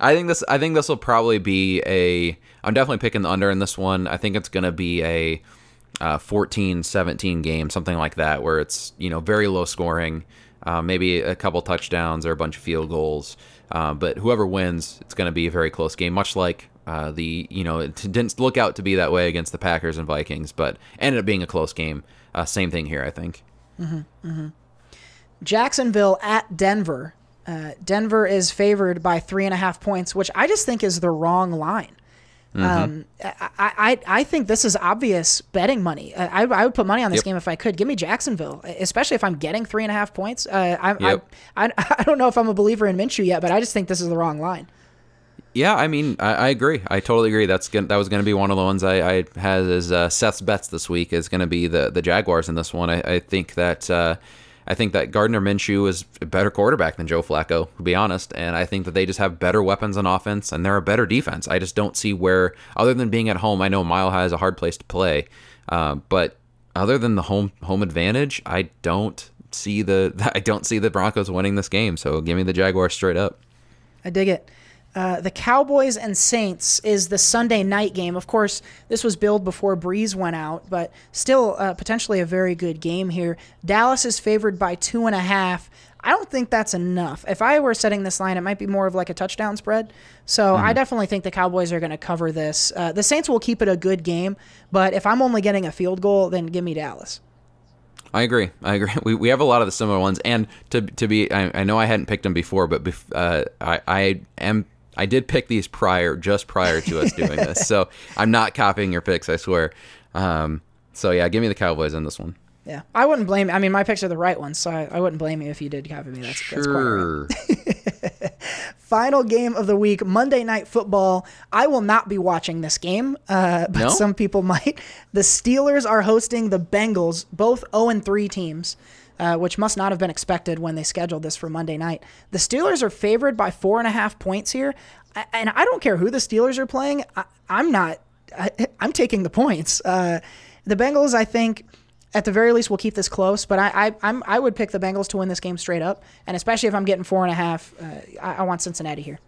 I think this. I think this will probably be a. I'm definitely picking the under in this one. I think it's going to be a uh, 14-17 game, something like that, where it's you know very low scoring, uh, maybe a couple touchdowns or a bunch of field goals. Uh, but whoever wins, it's going to be a very close game, much like uh, the you know it didn't look out to be that way against the Packers and Vikings, but ended up being a close game. Uh, same thing here, I think. Jacksonville at Denver. Uh, Denver is favored by three and a half points, which I just think is the wrong line. Um, I, I I think this is obvious betting money. I, I would put money on this Yep. game if I could. Give me Jacksonville, especially if I'm getting three and a half points. Uh, I, Yep. I, I I don't know if I'm a believer in Minshew yet, but I just think this is the wrong line. Yeah, I mean, I, I agree. I totally agree. That's gonna, that was going to be one of the ones I, I had as uh, Seth's bets this week is going to be the the Jaguars in this one. I, I think that uh, I think that Gardner Minshew is a better quarterback than Joe Flacco, to be honest, and I think that they just have better weapons on offense and they're a better defense. I just don't see where, other than being at home, I know Mile High is a hard place to play, uh, but other than the home home advantage, I don't see the I don't see the Broncos winning this game. So give me the Jaguars straight up. I dig it. Uh, the Cowboys and Saints is the Sunday night game. Of course, this was billed before Brees went out, but still uh, potentially a very good game here. Dallas is favored by two and a half. I don't think that's enough. If I were setting this line, it might be more of like a touchdown spread. So I definitely think the Cowboys are going to cover this. Uh, the Saints will keep it a good game, but if I'm only getting a field goal, then give me Dallas. I agree. I agree. We, we have a lot of the similar ones, and to to be, I, I know I hadn't picked them before, but bef- uh, I I am I did pick these prior, just prior to us doing this, so I'm not copying your picks. I swear. Um, so yeah, give me the Cowboys in this one. Yeah, I wouldn't blame. I mean, my picks are the right ones, so I, I wouldn't blame you if you did copy me. That's, that's quite right. Sure. Final game of the week, Monday Night Football. I will not be watching this game, uh, but No? some people might. The Steelers are hosting the Bengals, both 0 and 3 teams, uh, which must not have been expected when they scheduled this for Monday night. The Steelers are favored by four and a half points here, and I don't care who the Steelers are playing. I, I'm not. I, I'm taking the points. Uh, the Bengals, I think at the very least, we'll keep this close. But I, I, I'm, I would pick the Bengals to win this game straight up, and especially if I'm getting four and a half, uh, I, I want Cincinnati here.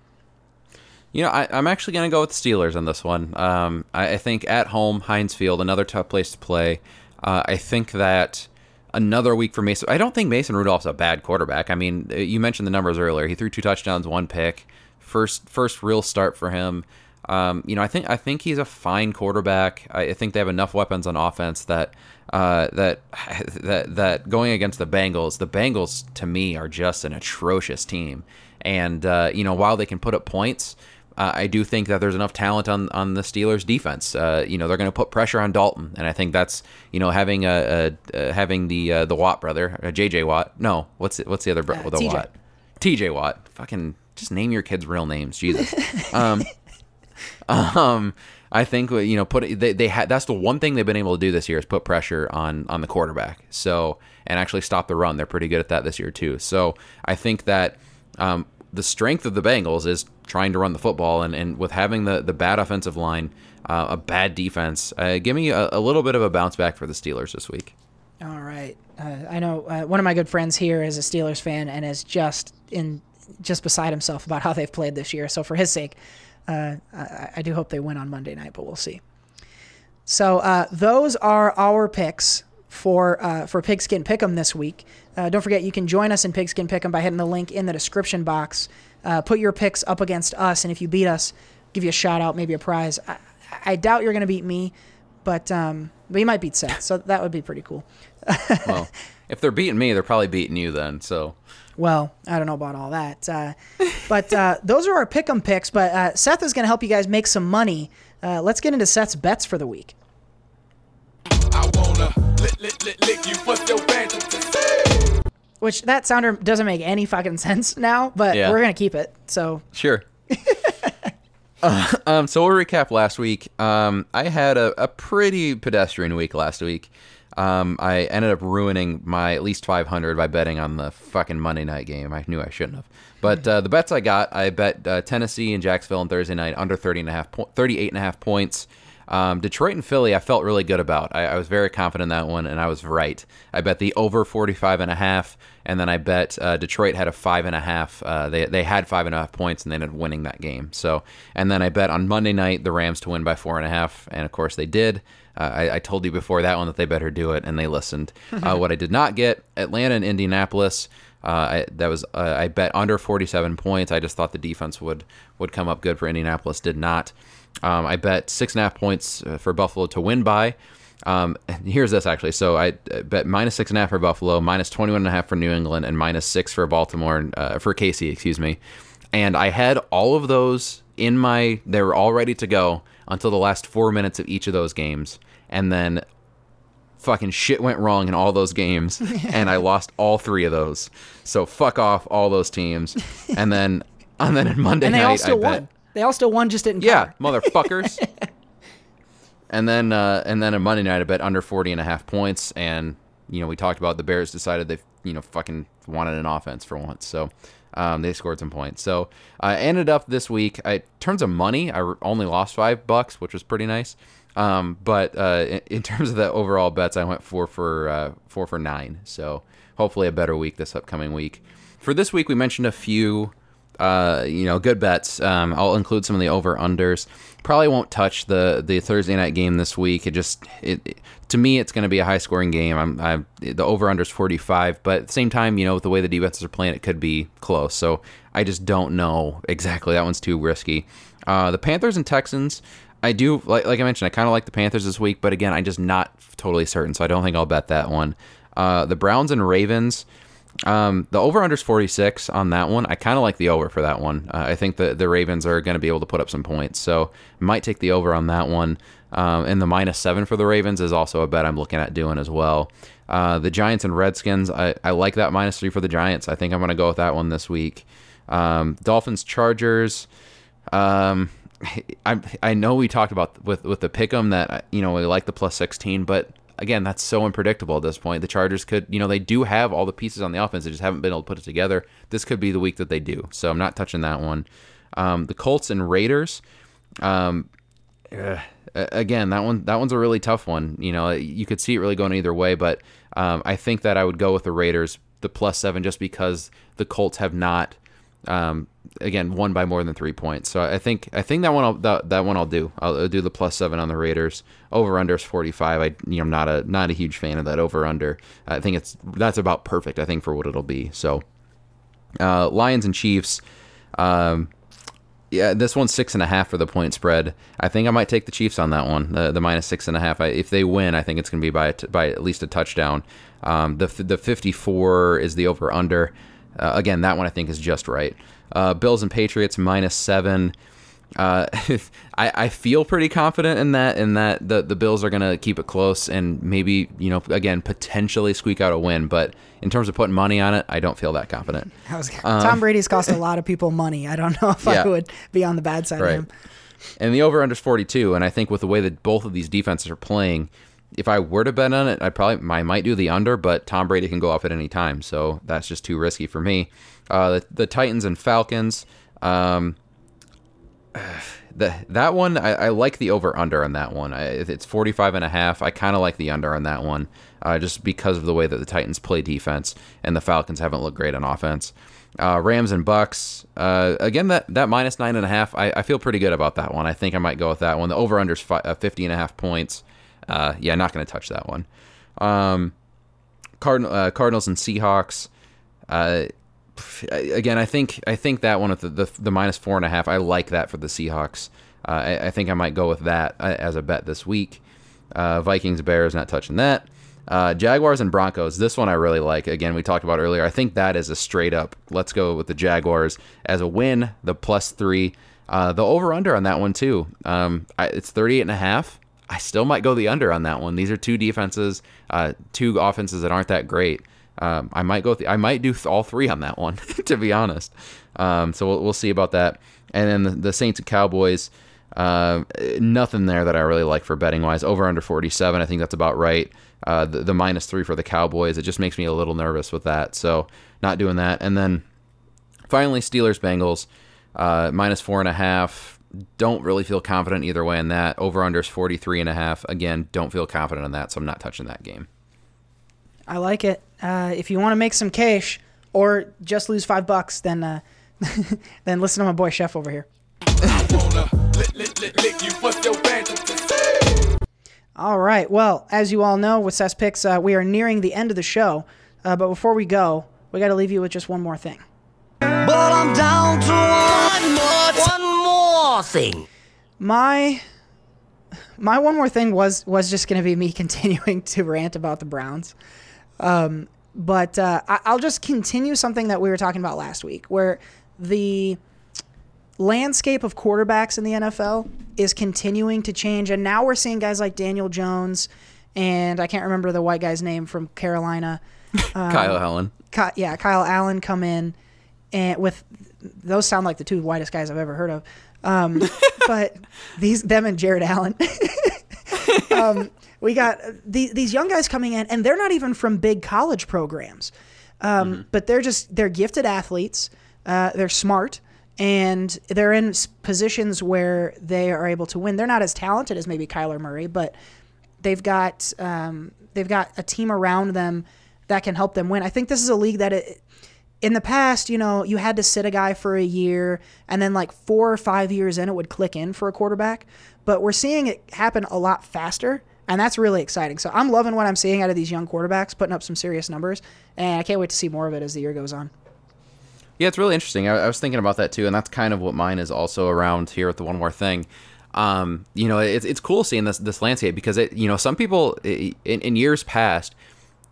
You know, I, I'm actually going to go with the Steelers on this one. Um, I, I think at home, Heinz Field, another tough place to play. Uh, I think that another week for Mason. I don't think Mason Rudolph's a bad quarterback. I mean, uh, you mentioned the numbers earlier. He threw two touchdowns, one pick. First, first real start for him. Um, you know, I think I think he's a fine quarterback. I, I think they have enough weapons on offense that uh, that that that going against the Bengals, the Bengals to me are just an atrocious team. And uh, you know, while they can put up points, uh, I do think that there's enough talent on on the Steelers defense. Uh, you know, they're going to put pressure on Dalton, and I think that's you know having a, a, a having the uh, the Watt brother, uh, JJ Watt. No, what's it, what's the other brother? Uh, the TJ. Watt? TJ Watt. Fucking just name your kids real names, Jesus. Um, um, I think you know put they they had that's the one thing they've been able to do this year is put pressure on on the quarterback. So and actually stop the run. They're pretty good at that this year too. So I think that um, the strength of the Bengals is trying to run the football and, and with having the the bad offensive line, uh, a bad defense. Uh, give me a, a little bit of a bounce back for the Steelers this week. All right. Uh, I know uh, one of my good friends here is a Steelers fan and is just in just beside himself about how they've played this year. So for his sake, uh, I, I do hope they win on Monday night, but we'll see. So uh, those are our picks for uh, for Pigskin Pick'em this week. Uh, don't forget you can join us in Pigskin Pick'em by hitting the link in the description box. Uh, put your picks up against us, and if you beat us, give you a shout out, maybe a prize. I, I doubt you're going to beat me, but um, but you might beat Seth, so that would be pretty cool. Well, if they're beating me, they're probably beating you then. So Well, I don't know about all that, uh, but uh, those are our pick 'em picks. But uh, Seth is going to help you guys make some money. Uh, let's get into Seth's bets for the week. I wanna lick, lick, lick, lick you. What's your fantasy? Which that sounder doesn't make any fucking sense now, but Yeah. we're gonna keep it. So Sure. Uh, um, so we'll recap last week. Um, I had a, a pretty pedestrian week last week. Um, I ended up ruining my at least 500 by betting on the fucking Monday night game. I knew I shouldn't have. But uh, the bets I got, I bet uh, Tennessee and Jacksonville on Thursday night under 30 and a half po- 38 and a half points. Um, Detroit and Philly, I felt really good about. I, I was very confident in that one, and I was right. I bet the over 45 and a half, and then I bet uh, Detroit had a five and a half. Uh, they they had five and a half points, and they ended up winning that game. So, and then I bet on Monday night the Rams to win by four and a half, and of course they did. Uh, I, I told you before that one that they better do it, and they listened. uh, what I did not get, Atlanta and Indianapolis. Uh, I, that was uh, I bet under 47 points. I just thought the defense would would come up good for Indianapolis. Did not. Um, I bet six and a half points uh, for Buffalo to win by. Um, here's this actually. So I uh, bet minus six and a half for Buffalo, minus 21 and a half for New England, and minus six for Baltimore, uh, for Casey, excuse me. And I had all of those in my, they were all ready to go until the last four minutes of each of those games. And then fucking shit went wrong in all those games and I lost all three of those. So fuck off all those teams. And then and then on Monday and they night all still I bet won. They all still won, just didn't. yeah, cover. motherfuckers. and then uh, and then on Monday night I bet under 40 and a half points and you know, we talked about the Bears decided they you know fucking wanted an offense for once. So um, they scored some points. So I ended up this week. I in terms of money, I only lost five bucks, which was pretty nice. Um, but uh, in, in terms of the overall bets, I went four for uh, four for nine. So hopefully a better week this upcoming week. For this week, we mentioned a few uh, you know, good bets. Um, I'll include some of the over unders. Probably won't touch the the Thursday night game this week. It just it, it- to me it's going to be a high scoring game. I'm, I'm the over unders 45, but at the same time, you know, with the way the defenses are playing, it could be close. So I just don't know exactly. That one's too risky. Uh, the Panthers and Texans. I do like like I mentioned. I kind of like the Panthers this week, but again, I'm just not totally certain. So I don't think I'll bet that one. Uh, the Browns and Ravens. Um, the over under is 46 on that one. I kind of like the over for that one. Uh, I think the the Ravens are going to be able to put up some points, so might take the over on that one. Um, and the minus seven for the Ravens is also a bet I'm looking at doing as well. Uh, the Giants and Redskins, I, I like that minus three for the Giants. I think I'm going to go with that one this week. Um, Dolphins Chargers. Um, I I know we talked about with with the pick'em that you know we like the plus 16, but again that's so unpredictable at this point. The Chargers could you know they do have all the pieces on the offense, they just haven't been able to put it together. This could be the week that they do, so I'm not touching that one. Um, the Colts and Raiders. Um, uh, again, that one that one's a really tough one. You know, you could see it really going either way, but um, I think that I would go with the Raiders, the plus seven, just because the Colts have not, um, again, won by more than three points. So I think I think that one I'll, that, that one I'll do. I'll, I'll do the plus seven on the Raiders. Over under is forty five. I you know I'm not a not a huge fan of that over under. I think it's that's about perfect. I think for what it'll be. So uh, Lions and Chiefs. Um, yeah, this one's six and a half for the point spread. I think I might take the Chiefs on that one, the, the minus six and a half. I, if they win, I think it's going to be by by at least a touchdown. Um, the the 54 is the over under. Uh, again, that one I think is just right. Uh, Bills and Patriots minus seven. Uh, I, I feel pretty confident in that in that the the Bills are gonna keep it close and maybe you know again potentially squeak out a win. But in terms of putting money on it, I don't feel that confident. Was, Tom Brady's cost a lot of people money. I don't know if Um, Yeah. I would be on the bad side Right. of him. And the over under is 42. And I think with the way that both of these defenses are playing, if I were to bet on it, I probably I might do the under, but Tom Brady can go off at any time, so that's just too risky for me. Uh, the, the Titans and Falcons, um, the that one I, I like the over under on that one. I, it's 45 and a half. I kind of like the under on that one, uh, just because of the way that the Titans play defense and the Falcons haven't looked great on offense. Uh, Rams and Bucs. Uh, again, that, that minus nine and a half. I, I feel pretty good about that one. I think I might go with that one. The over under is fi- uh, 50 and a half points. Uh, yeah, not going to touch that one. Um, Card- uh, Cardinals and Seahawks. Uh, again, I think I think that one with the, the the minus four and a half. I like that for the Seahawks. Uh, I, I think I might go with that uh, as a bet this week. Uh, Vikings, Bears, not touching that. Jaguars and Broncos. This one I really like. Again, we talked about earlier. I think that is a straight up. Let's go with the Jaguars as a win. The plus three. The over under on that one too. Um, I, it's 38 and a half. I still might go the under on that one. These are two defenses, uh, two offenses that aren't that great. Um, I might go. Th- I might do th- all three on that one, to be honest. Um, so we'll, we'll see about that. And then the, the Saints and Cowboys. Uh, nothing there that I really like for betting wise. Over under 47. I think that's about right. Uh, the, the minus three for the Cowboys. It just makes me a little nervous with that. So not doing that. And then finally, Steelers Bengals uh, minus four and a half. Don't really feel confident either way in that. Over under is 43 and a half. Again, don't feel confident in that. So I'm not touching that game. I like it. Uh, if you want to make some cash or just lose five bucks, then uh, then listen to my boy Chef over here. All right. Well, as you all know, with Cess Picks, uh, we are nearing the end of the show. Uh, but before we go, we got to leave you with just one more thing. More thing. My my one more thing was was just going to be me continuing to rant about the Browns. Um, but uh, I, I'll just continue something that we were talking about last week, where the landscape of quarterbacks in the NFL is continuing to change, and now we're seeing guys like Daniel Jones, and I can't remember the white guy's name from Carolina. Kyle Allen. Ky- yeah, Kyle Allen come in and with those sound like the two whitest guys I've ever heard of. Um, but these them and Jared Allen. um, we got the, these young guys coming in, and they're not even from big college programs, um, but they're just they're gifted athletes. Uh, they're smart, and they're in positions where they are able to win. They're not as talented as maybe Kyler Murray, but they've got um, they've got a team around them that can help them win. I think this is a league that it, in the past, you know, you had to sit a guy for a year and then like 4 or 5 years in it would click in for a quarterback, but we're seeing it happen a lot faster and that's really exciting. So I'm loving what I'm seeing out of these young quarterbacks putting up some serious numbers and I can't wait to see more of it as the year goes on. Yeah, it's really interesting. I, I was thinking about that too, and that's kind of what mine is also around here with the one more thing. Um, you know, it's it's cool seeing this this landscape because it, you know, some people in, in years past,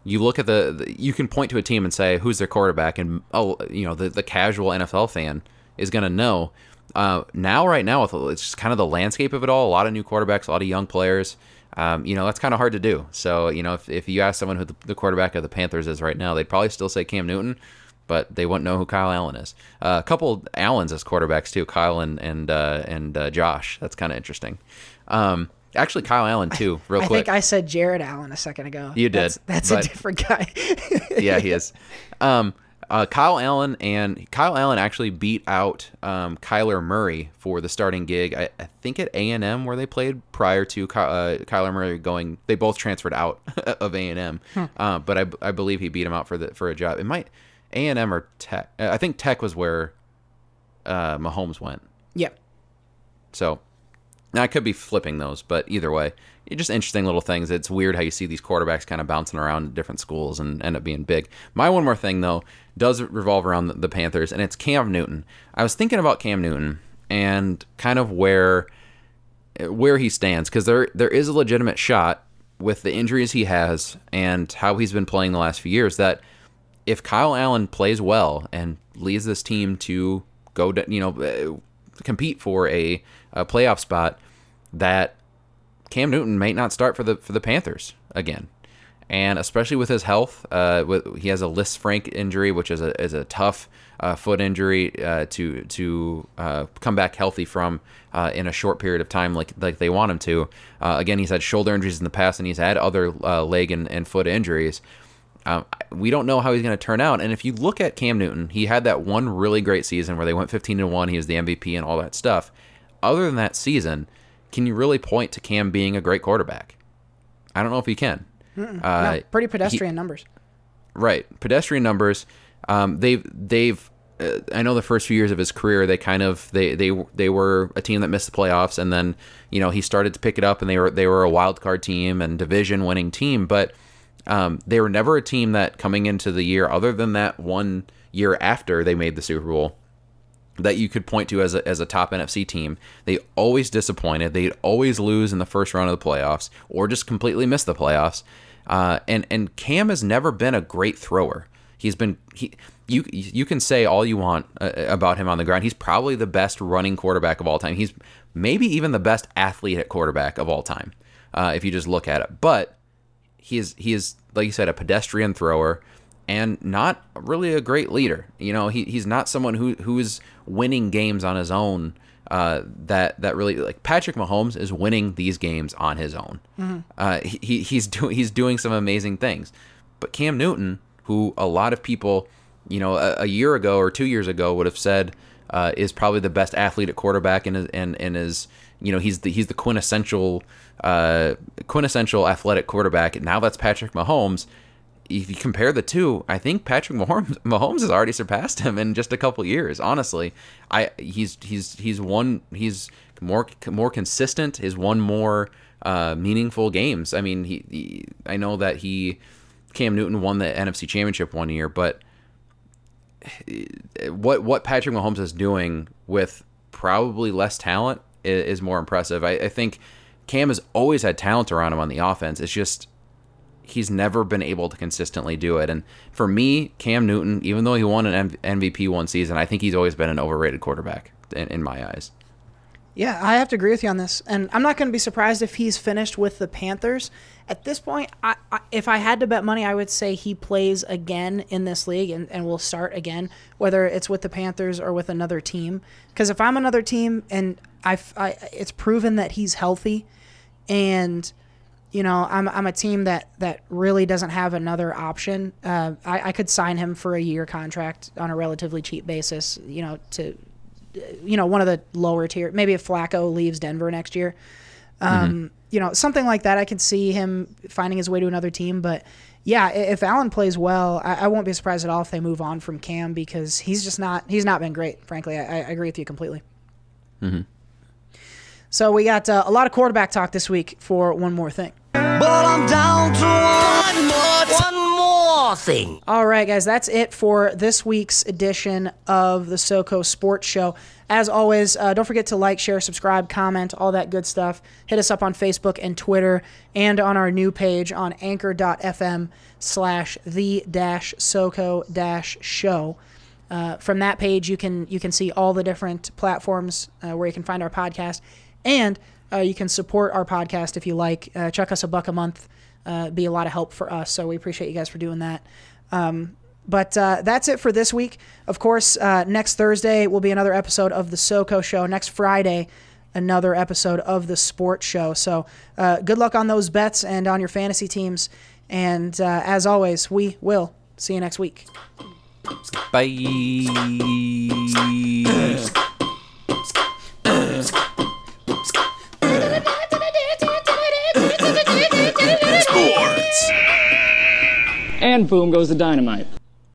you look at the, the you can point to a team and say who's their quarterback, and oh, you know, the the casual NFL fan is gonna know. Uh, now, right now, it's just kind of the landscape of it all. A lot of new quarterbacks, a lot of young players. Um, you know, that's kind of hard to do. So, you know, if, if you ask someone who the, the quarterback of the Panthers is right now, they'd probably still say Cam Newton, but they wouldn't know who Kyle Allen is. Uh, a couple Allens as quarterbacks too, Kyle and and uh, and uh, Josh. That's kind of interesting. Um, actually, Kyle Allen too. Real I quick. I think I said Jared Allen a second ago. You did, That's, that's but- a different guy. yeah, he is. Um, uh, Kyle Allen and Kyle Allen actually beat out um, Kyler Murray for the starting gig. I, I think at A and M where they played prior to Ky- uh, Kyler Murray going. They both transferred out of A and M, uh, but I, I believe he beat him out for the for a job. It might A and M or Tech. I think Tech was where uh, Mahomes went. yeah. So now I could be flipping those, but either way, just interesting little things. It's weird how you see these quarterbacks kind of bouncing around at different schools and end up being big. My one more thing though does revolve around the, the Panthers, and it's Cam Newton. I was thinking about Cam Newton and kind of where where he stands because there there is a legitimate shot with the injuries he has and how he's been playing the last few years that if Kyle Allen plays well and leads this team to go to, you know uh, compete for a, a playoff spot that Cam Newton may not start for the for the Panthers again. And especially with his health, uh, with, he has a Lisfranc injury, which is a is a tough uh, foot injury uh, to to uh, come back healthy from uh, in a short period of time, like like they want him to. Uh, again, he's had shoulder injuries in the past, and he's had other leg and, and foot injuries. Um, we don't know how he's going to turn out. And if you look at Cam Newton, he had that one really great season where they went 15 to one. He was the MVP and all that stuff. Other than that season, can you really point to Cam being a great quarterback? I don't know if you can. No, Uh, pretty pedestrian numbers. Right, pedestrian numbers. Um, they've they've. Uh, I know the first few years of his career, they kind of they they they were a team that missed the playoffs, and then you know he started to pick it up, and they were they were a wild card team and division winning team, but um, they were never a team that coming into the year, other than that one year after they made the Super Bowl, that you could point to as a, as a top NFC team. They always disappointed. They always lose in the first round of the playoffs or just completely miss the playoffs. Uh, and and Cam has never been a great thrower. He's been he you you can say all you want uh, about him on the ground. He's probably the best running quarterback of all time. He's maybe even the best athlete at quarterback of all time. Uh, if you just look at it, but he is he is like you said a pedestrian thrower and not really a great leader. You know, he, he's not someone who who is winning games on his own. Uh, that that really like Patrick Mahomes is winning these games on his own. Uh, he he's doing he's doing some amazing things, but Cam Newton, who a lot of people, you know, a, a year ago or two years ago would have said uh, is probably the best athlete at quarterback and is and and is you know he's the he's the quintessential uh, quintessential athletic quarterback. Now that's Patrick Mahomes if you compare the two, I think Patrick Mahomes, Mahomes has already surpassed him in just a couple years. Honestly, I he's he's he's won he's more more consistent. He's won more uh, meaningful games. I mean, he, he I know that he Cam Newton won the NFC Championship one year, but what what Patrick Mahomes is doing with probably less talent is, is more impressive. I, I think Cam has always had talent around him on the offense. It's just he's never been able to consistently do it. And for me, Cam Newton, even though he won an MVP one season, I think he's always been an overrated quarterback in, in my eyes. Yeah, I have to agree with you on this, and I'm not going to be surprised if he's finished with the Panthers. At this point, I, I, if I had to bet money, I would say he plays again in this league and, and will start again, whether it's with the Panthers or with another team. Because if I'm another team and I, I, it's proven that he's healthy, and you know I'm, I'm a team that that really doesn't have another option, uh, I, I could sign him for a year contract on a relatively cheap basis. You know to you know, one of the lower tier. Maybe if Flacco leaves Denver next year, um, you know, something like that. I can see him finding his way to another team. But yeah, if Allen plays well, I, I won't be surprised at all if they move on from Cam because he's just not. He's not been great. Frankly, I, I agree with you completely. So we got uh, a lot of quarterback talk this week for one more thing. But I'm down to one more, one more thing. All right, guys, that's it for this week's edition of the SoCo Sports Show. As always, uh, don't forget to like, share, subscribe, comment, all that good stuff. Hit us up on Facebook and Twitter and on our new page on anchor.fm slash the dash SoCo dash show. Uh, from that page, you can you can see all the different platforms uh, where you can find our podcast, and uh, you can support our podcast if you like. Uh, chuck us a buck a month, uh, be a lot of help for us. So we appreciate you guys for doing that. Um, but uh, that's it for this week. Of course, uh, next Thursday will be another episode of the SoCo Show. Next Friday, another episode of the Sports Show. So uh, good luck on those bets and on your fantasy teams. And uh, as always, we will see you next week. Bye. And boom goes the dynamite.